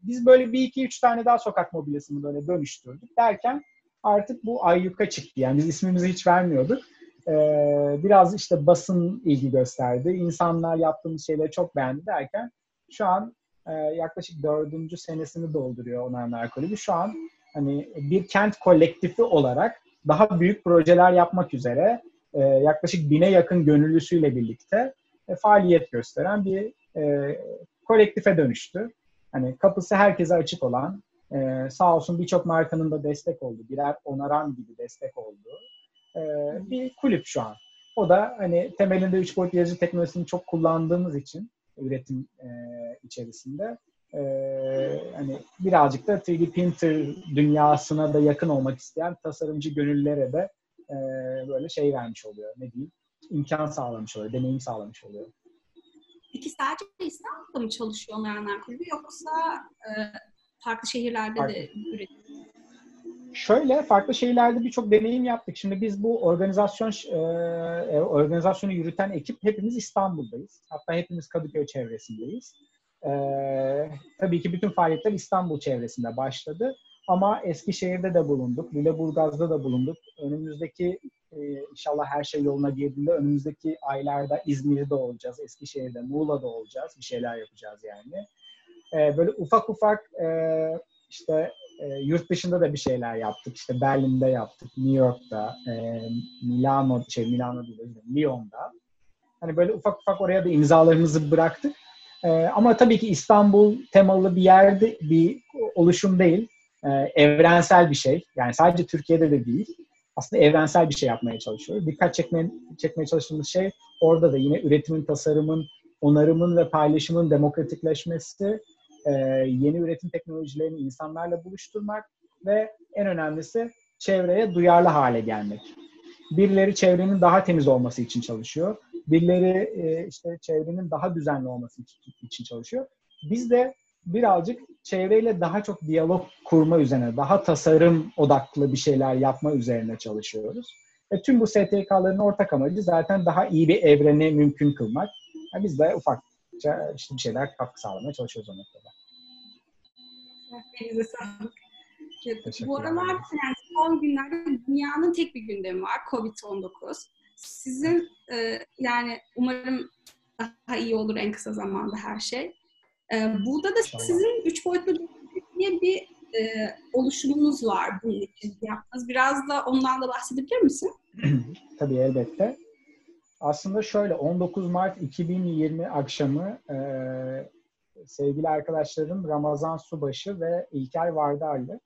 biz böyle bir iki üç tane daha sokak mobilyasını böyle dönüştürdük derken artık bu ayyuka çıktı. Yani biz ismimizi hiç vermiyorduk. Ee, biraz işte basın ilgi gösterdi. İnsanlar yaptığımız şeyleri çok beğendi derken şu an e, yaklaşık dördüncü senesini dolduruyor Onarlar Kulübü. Şu an hani bir kent kolektifi olarak daha büyük projeler yapmak üzere e, yaklaşık bine yakın gönüllüsüyle birlikte e, faaliyet gösteren bir e, kolektife dönüştü. Hani kapısı herkese açık olan, sağ olsun birçok markanın da destek oldu. Birer onaran gibi destek oldu. Bir kulüp şu an. O da hani temelinde üç boyutlu yazıcı teknolojisini çok kullandığımız için üretim e, içerisinde e, hani birazcık da 3D printer dünyasına da yakın olmak isteyen tasarımcı gönüllere de e, böyle şey vermiş oluyor. Ne diyeyim? imkan sağlamış oluyor, deneyim sağlamış oluyor. Peki sadece İstanbul'da mı çalışıyor Onlayanlar Kulübü yoksa e, farklı şehirlerde farklı. de üretiyor? Şöyle farklı şehirlerde birçok deneyim yaptık. Şimdi biz bu organizasyon e, e, organizasyonu yürüten ekip hepimiz İstanbul'dayız. Hatta hepimiz Kadıköy çevresindeyiz. E, tabii ki bütün faaliyetler İstanbul çevresinde başladı. Ama Eskişehir'de de bulunduk, Lüleburgaz'da da bulunduk. Önümüzdeki e, inşallah her şey yoluna girdiğinde önümüzdeki aylarda İzmir'de olacağız, Eskişehir'de, Muğla'da olacağız. Bir şeyler yapacağız yani. E, böyle ufak ufak e, işte e, yurt dışında da bir şeyler yaptık. İşte Berlin'de yaptık, New York'ta, e, Milano, şey Milano değil, Lyon'da. Hani böyle ufak ufak oraya da imzalarımızı bıraktık. E, ama tabii ki İstanbul temalı bir yerde bir oluşum değil. E, evrensel bir şey. Yani sadece Türkiye'de de değil. Aslında evrensel bir şey yapmaya çalışıyoruz. Dikkat çekmeye, çekmeye çalıştığımız şey orada da yine üretimin, tasarımın, onarımın ve paylaşımın demokratikleşmesi e, yeni üretim teknolojilerini insanlarla buluşturmak ve en önemlisi çevreye duyarlı hale gelmek. Birileri çevrenin daha temiz olması için çalışıyor. Birileri e, işte çevrenin daha düzenli olması için çalışıyor. Biz de birazcık çevreyle daha çok diyalog kurma üzerine, daha tasarım odaklı bir şeyler yapma üzerine çalışıyoruz. Ve tüm bu STK'ların ortak amacı zaten daha iyi bir evreni mümkün kılmak. Yani biz de ufakça işte bir şeyler katkı sağlamaya çalışıyoruz o noktada. Elinize sağlık. Bu aralar yani son günlerde dünyanın tek bir gündemi var. Covid-19. Sizin e, yani umarım daha iyi olur en kısa zamanda her şey. E, burada da İnşallah. sizin üç boyutlu diye bir e, oluşumunuz var bunun için yaptınız. Biraz da ondan da bahsedebilir misin? Tabii elbette. Aslında şöyle 19 Mart 2020 akşamı e, sevgili arkadaşlarım Ramazan Subaşı ve İlker Vardarlı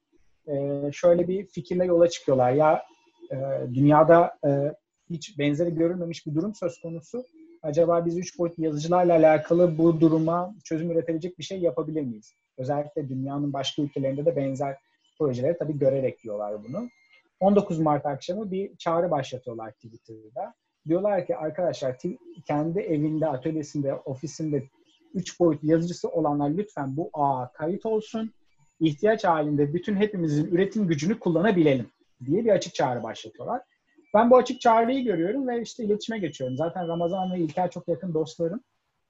e, şöyle bir fikirle yola çıkıyorlar. Ya e, dünyada e, hiç benzeri görülmemiş bir durum söz konusu. Acaba biz üç boyutlu yazıcılarla alakalı bu duruma çözüm üretebilecek bir şey yapabilir miyiz? Özellikle dünyanın başka ülkelerinde de benzer projeleri tabii görerek diyorlar bunu. 19 Mart akşamı bir çağrı başlatıyorlar Twitter'da. Diyorlar ki arkadaşlar kendi evinde, atölyesinde, ofisinde 3 boyutlu yazıcısı olanlar lütfen bu ağa kayıt olsun. İhtiyaç halinde bütün hepimizin üretim gücünü kullanabilelim diye bir açık çağrı başlatıyorlar. Ben bu açık çağrıyı görüyorum ve işte iletişime geçiyorum. Zaten Ramazan ve İlker çok yakın dostlarım.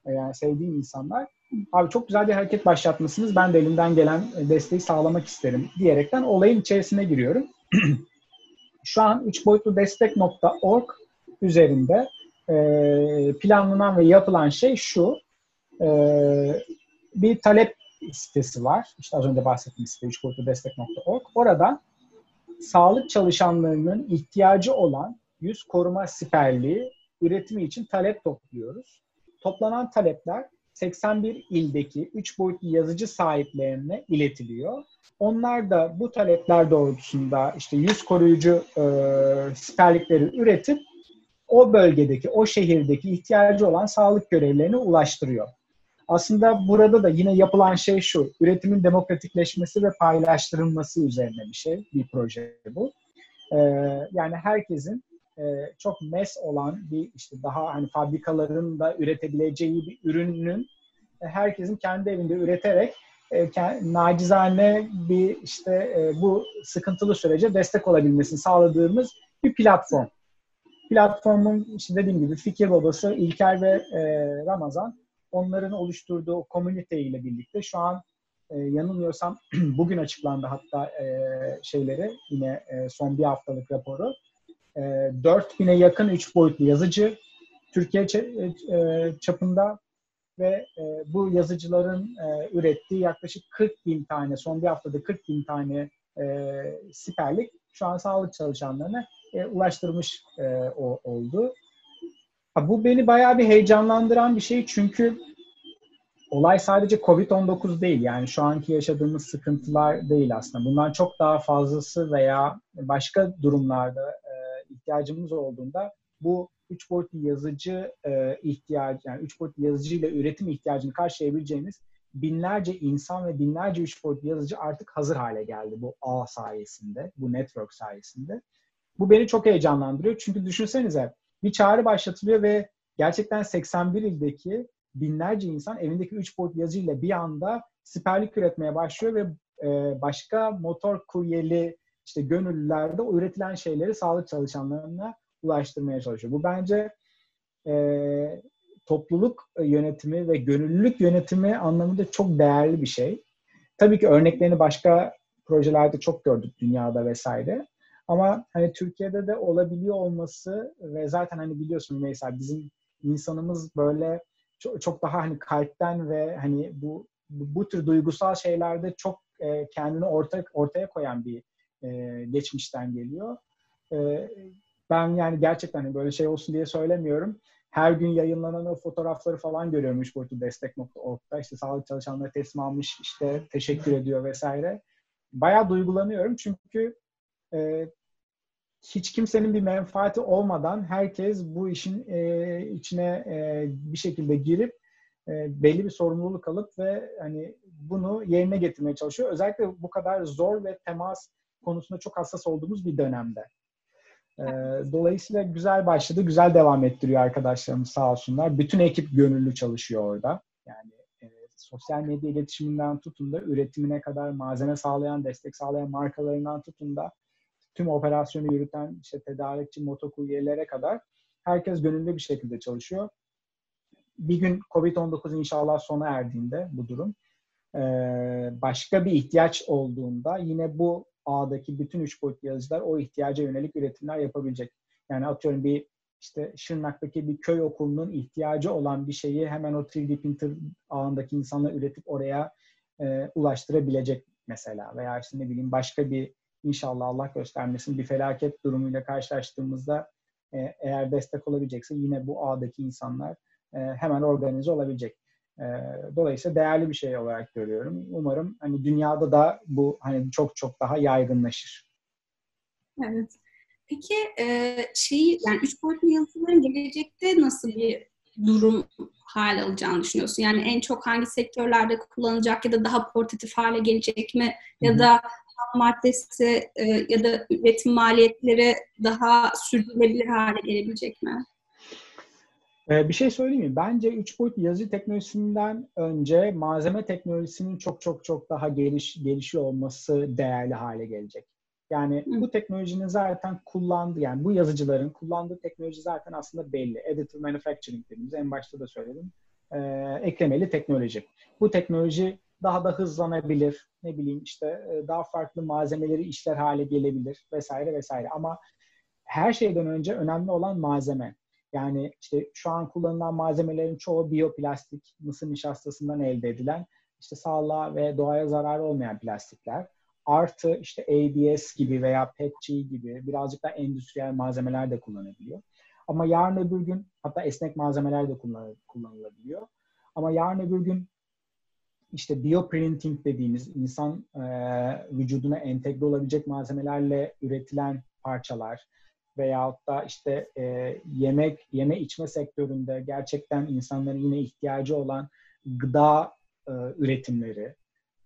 E, yani sevdiğim insanlar. Abi çok güzel bir hareket başlatmışsınız. Ben de elimden gelen desteği sağlamak isterim diyerekten olayın içerisine giriyorum. Şu an 3 boyutlu destek.org üzerinde e, planlanan ve yapılan şey şu. E, bir talep sitesi var. İşte az önce bahsettiğim site 3 boyutlu destek.org. Orada sağlık çalışanlarının ihtiyacı olan yüz koruma siperliği üretimi için talep topluyoruz. Toplanan talepler 81 ildeki 3 boyutlu yazıcı sahiplerine iletiliyor. Onlar da bu talepler doğrultusunda işte yüz koruyucu e, siperlikleri üretip o bölgedeki, o şehirdeki ihtiyacı olan sağlık görevlerine ulaştırıyor. Aslında burada da yine yapılan şey şu, üretimin demokratikleşmesi ve paylaştırılması üzerine bir şey, bir proje bu. Ee, yani herkesin e, çok mes olan bir işte daha hani fabrikaların da üretebileceği bir ürünün e, herkesin kendi evinde üreterek e, nacizane bir işte e, bu sıkıntılı sürece destek olabilmesini sağladığımız bir platform. Platformun işte dediğim gibi fikir babası İlker ve e, Ramazan onların oluşturduğu komünite ile birlikte şu an e, yanılmıyorsam bugün açıklandı hatta e, şeyleri yine e, son bir haftalık raporu. E, 4000'e yakın 3 boyutlu yazıcı Türkiye e, çapında ve e, bu yazıcıların e, ürettiği yaklaşık 40 bin tane, son bir haftada 40 bin tane e, siperlik şu an sağlık çalışanlarına e, ulaştırmış e, o, oldu. Bu beni bayağı bir heyecanlandıran bir şey çünkü olay sadece COVID-19 değil. Yani şu anki yaşadığımız sıkıntılar değil aslında. Bundan çok daha fazlası veya başka durumlarda e, ihtiyacımız olduğunda bu üç boyutlu yazıcı e, ihtiyacı, yani üç boyutlu yazıcı ile üretim ihtiyacını karşılayabileceğimiz binlerce insan ve binlerce üç boyutlu yazıcı artık hazır hale geldi bu ağ sayesinde, bu network sayesinde. Bu beni çok heyecanlandırıyor. Çünkü düşünsenize bir çağrı başlatılıyor ve gerçekten 81 ildeki binlerce insan evindeki 3 boyutlu yazıcıyla bir anda siperlik üretmeye başlıyor ve e, başka motor kuryeli işte gönüllülerde o üretilen şeyleri sağlık çalışanlarına ulaştırmaya çalışıyor. Bu bence e, topluluk yönetimi ve gönüllülük yönetimi anlamında çok değerli bir şey. Tabii ki örneklerini başka projelerde çok gördük dünyada vesaire. Ama hani Türkiye'de de olabiliyor olması ve zaten hani biliyorsun mesela bizim insanımız böyle çok, çok daha hani kalpten ve hani bu bu, tür duygusal şeylerde çok e, kendini orta, ortaya koyan bir e, geçmişten geliyor. E, ben yani gerçekten hani böyle şey olsun diye söylemiyorum. Her gün yayınlanan o fotoğrafları falan görüyorum 3 boyutlu destek.org'da. İşte sağlık çalışanları teslim almış, işte teşekkür ediyor vesaire. Bayağı duygulanıyorum çünkü e, hiç kimsenin bir menfaati olmadan herkes bu işin e, içine e, bir şekilde girip e, belli bir sorumluluk alıp ve hani bunu yerine getirmeye çalışıyor. Özellikle bu kadar zor ve temas konusunda çok hassas olduğumuz bir dönemde. E, dolayısıyla güzel başladı, güzel devam ettiriyor arkadaşlarımız sağ olsunlar. Bütün ekip gönüllü çalışıyor orada. Yani e, sosyal medya iletişiminden tutun da üretimine kadar malzeme sağlayan, destek sağlayan markalarından tutun da tüm operasyonu yürüten işte tedarikçi, motokuryelere kadar herkes gönüllü bir şekilde çalışıyor. Bir gün COVID-19 inşallah sona erdiğinde bu durum başka bir ihtiyaç olduğunda yine bu ağdaki bütün üç boyutlu yazıcılar o ihtiyaca yönelik üretimler yapabilecek. Yani atıyorum bir işte Şırnak'taki bir köy okulunun ihtiyacı olan bir şeyi hemen o 3D printer ağındaki insanlar üretip oraya e, ulaştırabilecek mesela. Veya işte ne bileyim başka bir inşallah Allah göstermesin bir felaket durumuyla karşılaştığımızda e, eğer destek olabilecekse yine bu ağdaki insanlar e, hemen organize olabilecek. E, dolayısıyla değerli bir şey olarak görüyorum. Umarım hani dünyada da bu hani çok çok daha yaygınlaşır. Evet. Peki e, şeyi yani üç boyutlu yazılımların gelecekte nasıl bir durum hal alacağını düşünüyorsun? Yani en çok hangi sektörlerde kullanılacak ya da daha portatif hale gelecek mi? Ya da ham maddesi e, ya da üretim maliyetleri daha sürdürülebilir hale gelebilecek mi? Ee, bir şey söyleyeyim mi? Bence 3 boyutlu yazı teknolojisinden önce malzeme teknolojisinin çok çok çok daha geliş, gelişiyor olması değerli hale gelecek. Yani Hı. bu teknolojinin zaten kullandığı, yani bu yazıcıların kullandığı teknoloji zaten aslında belli. Additive manufacturing dediğimiz en başta da söyledim. Ee, eklemeli teknoloji. Bu teknoloji daha da hızlanabilir. Ne bileyim işte e, daha farklı malzemeleri işler hale gelebilir vesaire vesaire. Ama her şeyden önce önemli olan malzeme. Yani işte şu an kullanılan malzemelerin çoğu biyoplastik, mısır nişastasından elde edilen, işte sağlığa ve doğaya zararı olmayan plastikler. Artı işte ABS gibi veya PETG gibi birazcık daha endüstriyel malzemeler de kullanabiliyor. Ama yarın öbür gün hatta esnek malzemeler de kullanılabiliyor. Ama yarın öbür gün işte bioprinting dediğimiz insan e, vücuduna entegre olabilecek malzemelerle üretilen parçalar veyahut da işte e, yemek, yeme içme sektöründe gerçekten insanların yine ihtiyacı olan gıda e, üretimleri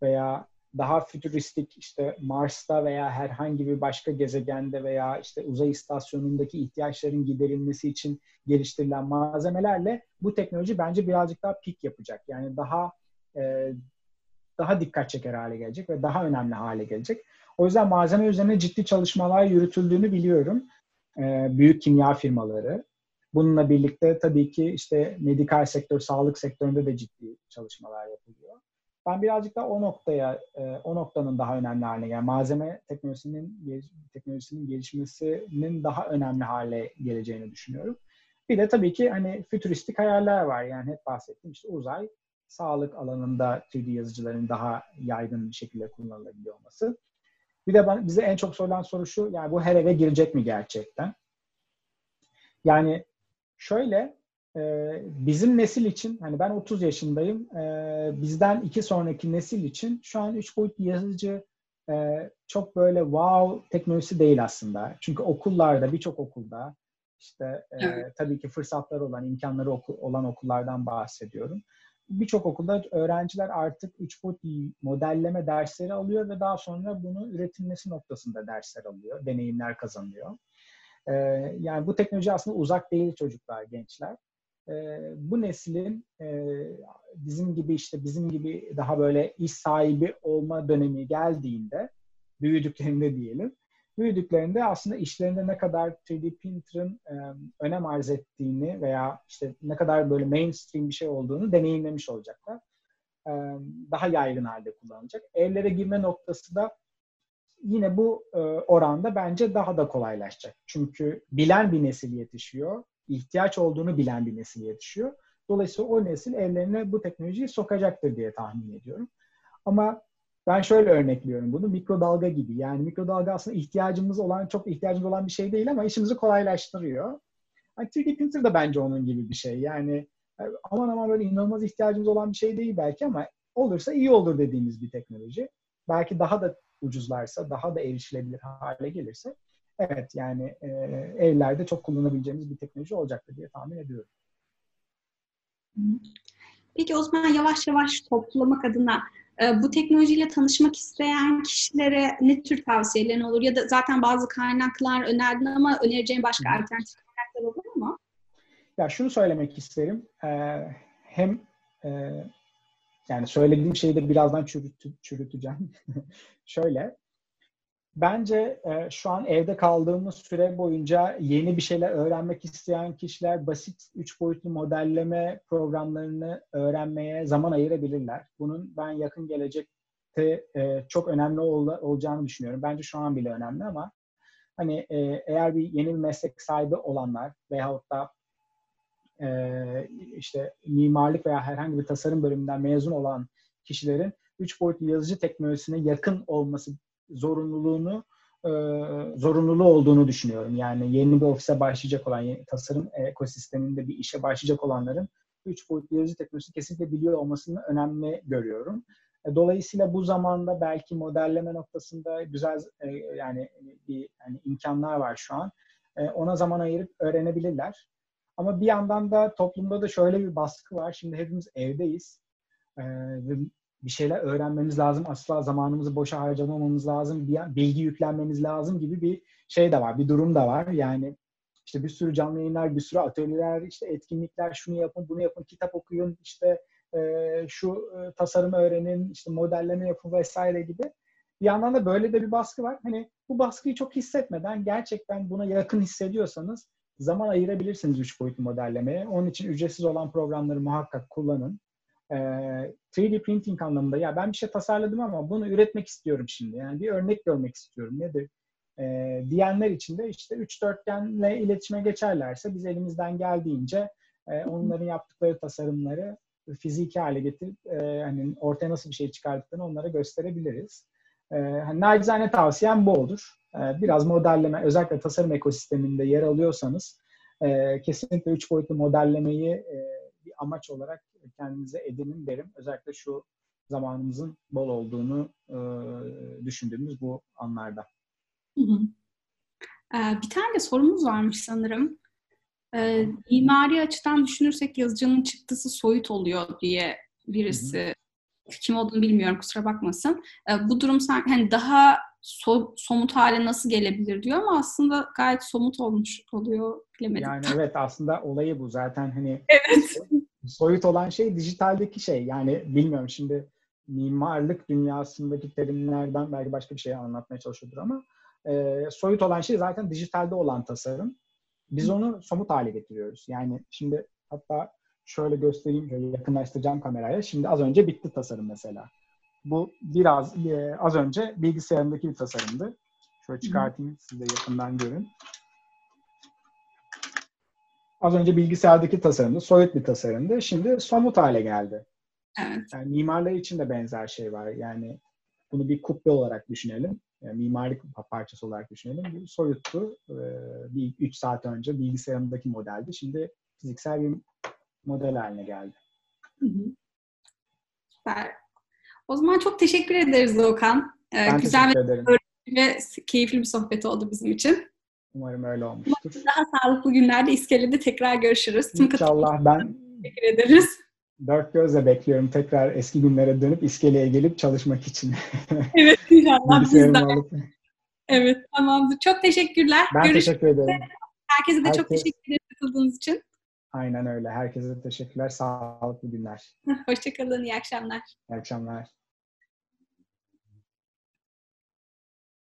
veya daha fütüristik işte Mars'ta veya herhangi bir başka gezegende veya işte uzay istasyonundaki ihtiyaçların giderilmesi için geliştirilen malzemelerle bu teknoloji bence birazcık daha pik yapacak. Yani daha e, daha dikkat çeker hale gelecek ve daha önemli hale gelecek. O yüzden malzeme üzerine ciddi çalışmalar yürütüldüğünü biliyorum. E, büyük kimya firmaları. Bununla birlikte tabii ki işte medikal sektör, sağlık sektöründe de ciddi çalışmalar yapılıyor. Ben birazcık da o noktaya, e, o noktanın daha önemli haline yani malzeme teknolojisinin teknolojisinin gelişmesinin daha önemli hale geleceğini düşünüyorum. Bir de tabii ki hani fütüristik hayaller var. Yani hep bahsettim işte uzay, sağlık alanında 3D yazıcıların daha yaygın bir şekilde kullanılabiliyor olması. Bir de bana, bize en çok sorulan soru şu, yani bu her eve girecek mi gerçekten? Yani şöyle, e, bizim nesil için, hani ben 30 yaşındayım, e, bizden iki sonraki nesil için şu an üç boyutlu yazıcı e, çok böyle wow teknolojisi değil aslında. Çünkü okullarda, birçok okulda işte e, tabii ki fırsatları olan, imkanları oku, olan okullardan bahsediyorum birçok okulda öğrenciler artık üç boyutlu modelleme dersleri alıyor ve daha sonra bunu üretilmesi noktasında dersler alıyor, deneyimler kazanıyor. Ee, yani bu teknoloji aslında uzak değil çocuklar, gençler. Ee, bu neslin e, bizim gibi işte bizim gibi daha böyle iş sahibi olma dönemi geldiğinde, büyüdüklerinde diyelim, büyüdüklerinde aslında işlerinde ne kadar 3D printer'ın e, önem arz ettiğini veya işte ne kadar böyle mainstream bir şey olduğunu deneyimlemiş olacaklar. E, daha yaygın halde kullanılacak. Evlere girme noktası da yine bu e, oranda bence daha da kolaylaşacak. Çünkü bilen bir nesil yetişiyor. ihtiyaç olduğunu bilen bir nesil yetişiyor. Dolayısıyla o nesil evlerine bu teknolojiyi sokacaktır diye tahmin ediyorum. Ama ben şöyle örnekliyorum bunu. Mikrodalga gibi. Yani mikrodalga aslında ihtiyacımız olan, çok ihtiyacımız olan bir şey değil ama işimizi kolaylaştırıyor. Yani 3D printer da bence onun gibi bir şey. Yani e, aman aman böyle inanılmaz ihtiyacımız olan bir şey değil belki ama olursa iyi olur dediğimiz bir teknoloji. Belki daha da ucuzlarsa, daha da erişilebilir hale gelirse evet yani e, evlerde çok kullanabileceğimiz bir teknoloji olacaktır diye tahmin ediyorum. Peki o zaman yavaş yavaş toplamak adına bu teknolojiyle tanışmak isteyen kişilere ne tür tavsiyelerin olur? Ya da zaten bazı kaynaklar önerdin ama önereceğin başka alternatif kaynaklar olur mu? Ya şunu söylemek isterim. Ee, hem e, yani söylediğim şeyi de birazdan çürütü, çürüteceğim. Şöyle, Bence e, şu an evde kaldığımız süre boyunca yeni bir şeyler öğrenmek isteyen kişiler basit üç boyutlu modelleme programlarını öğrenmeye zaman ayırabilirler. Bunun ben yakın gelecekte e, çok önemli ol, olacağını düşünüyorum. Bence şu an bile önemli ama hani e, eğer bir yeni bir meslek sahibi olanlar veyahut da e, işte mimarlık veya herhangi bir tasarım bölümünden mezun olan kişilerin üç boyutlu yazıcı teknolojisine yakın olması zorunluluğunu e, zorunluluğu olduğunu düşünüyorum. Yani yeni bir ofise başlayacak olan, tasarım ekosisteminde bir işe başlayacak olanların üç boyutlu yazıcı teknolojisi kesinlikle biliyor olmasını önemli görüyorum. E, dolayısıyla bu zamanda belki modelleme noktasında güzel e, yani bir yani imkanlar var şu an. E, ona zaman ayırıp öğrenebilirler. Ama bir yandan da toplumda da şöyle bir baskı var. Şimdi hepimiz evdeyiz. Bir şeyler öğrenmemiz lazım. Asla zamanımızı boşa harcamamamız lazım. Bir bilgi yüklenmemiz lazım gibi bir şey de var. Bir durum da var. Yani işte bir sürü canlı yayınlar, bir sürü atölyeler, işte etkinlikler, şunu yapın, bunu yapın, kitap okuyun, işte e, şu e, tasarımı öğrenin, işte modelleme yapın vesaire gibi. Bir yandan da böyle de bir baskı var. Hani bu baskıyı çok hissetmeden gerçekten buna yakın hissediyorsanız zaman ayırabilirsiniz üç boyutlu modellemeye. Onun için ücretsiz olan programları muhakkak kullanın. E, 3D printing anlamında ya ben bir şey tasarladım ama bunu üretmek istiyorum şimdi. Yani bir örnek görmek istiyorum. Nedir? E, diyenler için de işte üç dörtgenle iletişime geçerlerse biz elimizden geldiğince e, onların yaptıkları tasarımları fiziki hale getirip e, hani ortaya nasıl bir şey çıkardıklarını onlara gösterebiliriz. E, hani nacizane tavsiyem bu olur. E, biraz modelleme, özellikle tasarım ekosisteminde yer alıyorsanız e, kesinlikle üç boyutlu modellemeyi e, bir amaç olarak kendinize edinin derim. Özellikle şu zamanımızın bol olduğunu e, düşündüğümüz bu anlarda. Hı hı. Ee, bir tane de sorumuz varmış sanırım. Ee, mimari açıdan düşünürsek yazıcının çıktısı soyut oluyor diye birisi hı hı. kim olduğunu bilmiyorum kusura bakmasın. Ee, bu durum sanki hani daha so, somut hale nasıl gelebilir diyor ama aslında gayet somut olmuş oluyor bilemedim. Yani evet aslında olayı bu zaten hani evet. Soyut olan şey dijitaldeki şey yani bilmiyorum şimdi mimarlık dünyasındaki terimlerden belki başka bir şey anlatmaya çalışıyordur ama e, soyut olan şey zaten dijitalde olan tasarım. Biz onu somut hale getiriyoruz. Yani şimdi hatta şöyle göstereyim, şöyle yakınlaştıracağım kameraya. Şimdi az önce bitti tasarım mesela. Bu biraz e, az önce bilgisayarımdaki bir tasarımdı. Şöyle çıkartayım siz de yakından görün. Az önce bilgisayardaki tasarımdı, soyut bir tasarımdı. Şimdi somut hale geldi. Evet. Yani mimarlar için de benzer şey var. Yani bunu bir kubbe olarak düşünelim. Yani mimarlık parçası olarak düşünelim. Bu soyuttu. Ee, bir 3 saat önce bilgisayarımdaki modeldi. Şimdi fiziksel bir model haline geldi. Hı hı. Süper. O zaman çok teşekkür ederiz Okan. Ee, ben Güzel teşekkür ederim. ve keyifli bir sohbet oldu bizim için. Umarım öyle olmuştur. Daha sağlıklı günlerde iskelede tekrar görüşürüz. Tüm İnşallah ben teşekkür ederiz. Dört gözle bekliyorum tekrar eski günlere dönüp iskeleye gelip çalışmak için. Evet inşallah biz de. Evet tamamdır. Çok teşekkürler. Ben Görüşürüz. teşekkür ederim. Herkese de Herkes... çok teşekkür ederim katıldığınız için. Aynen öyle. Herkese teşekkürler. Sağlıklı günler. Hoşçakalın. İyi akşamlar. İyi akşamlar.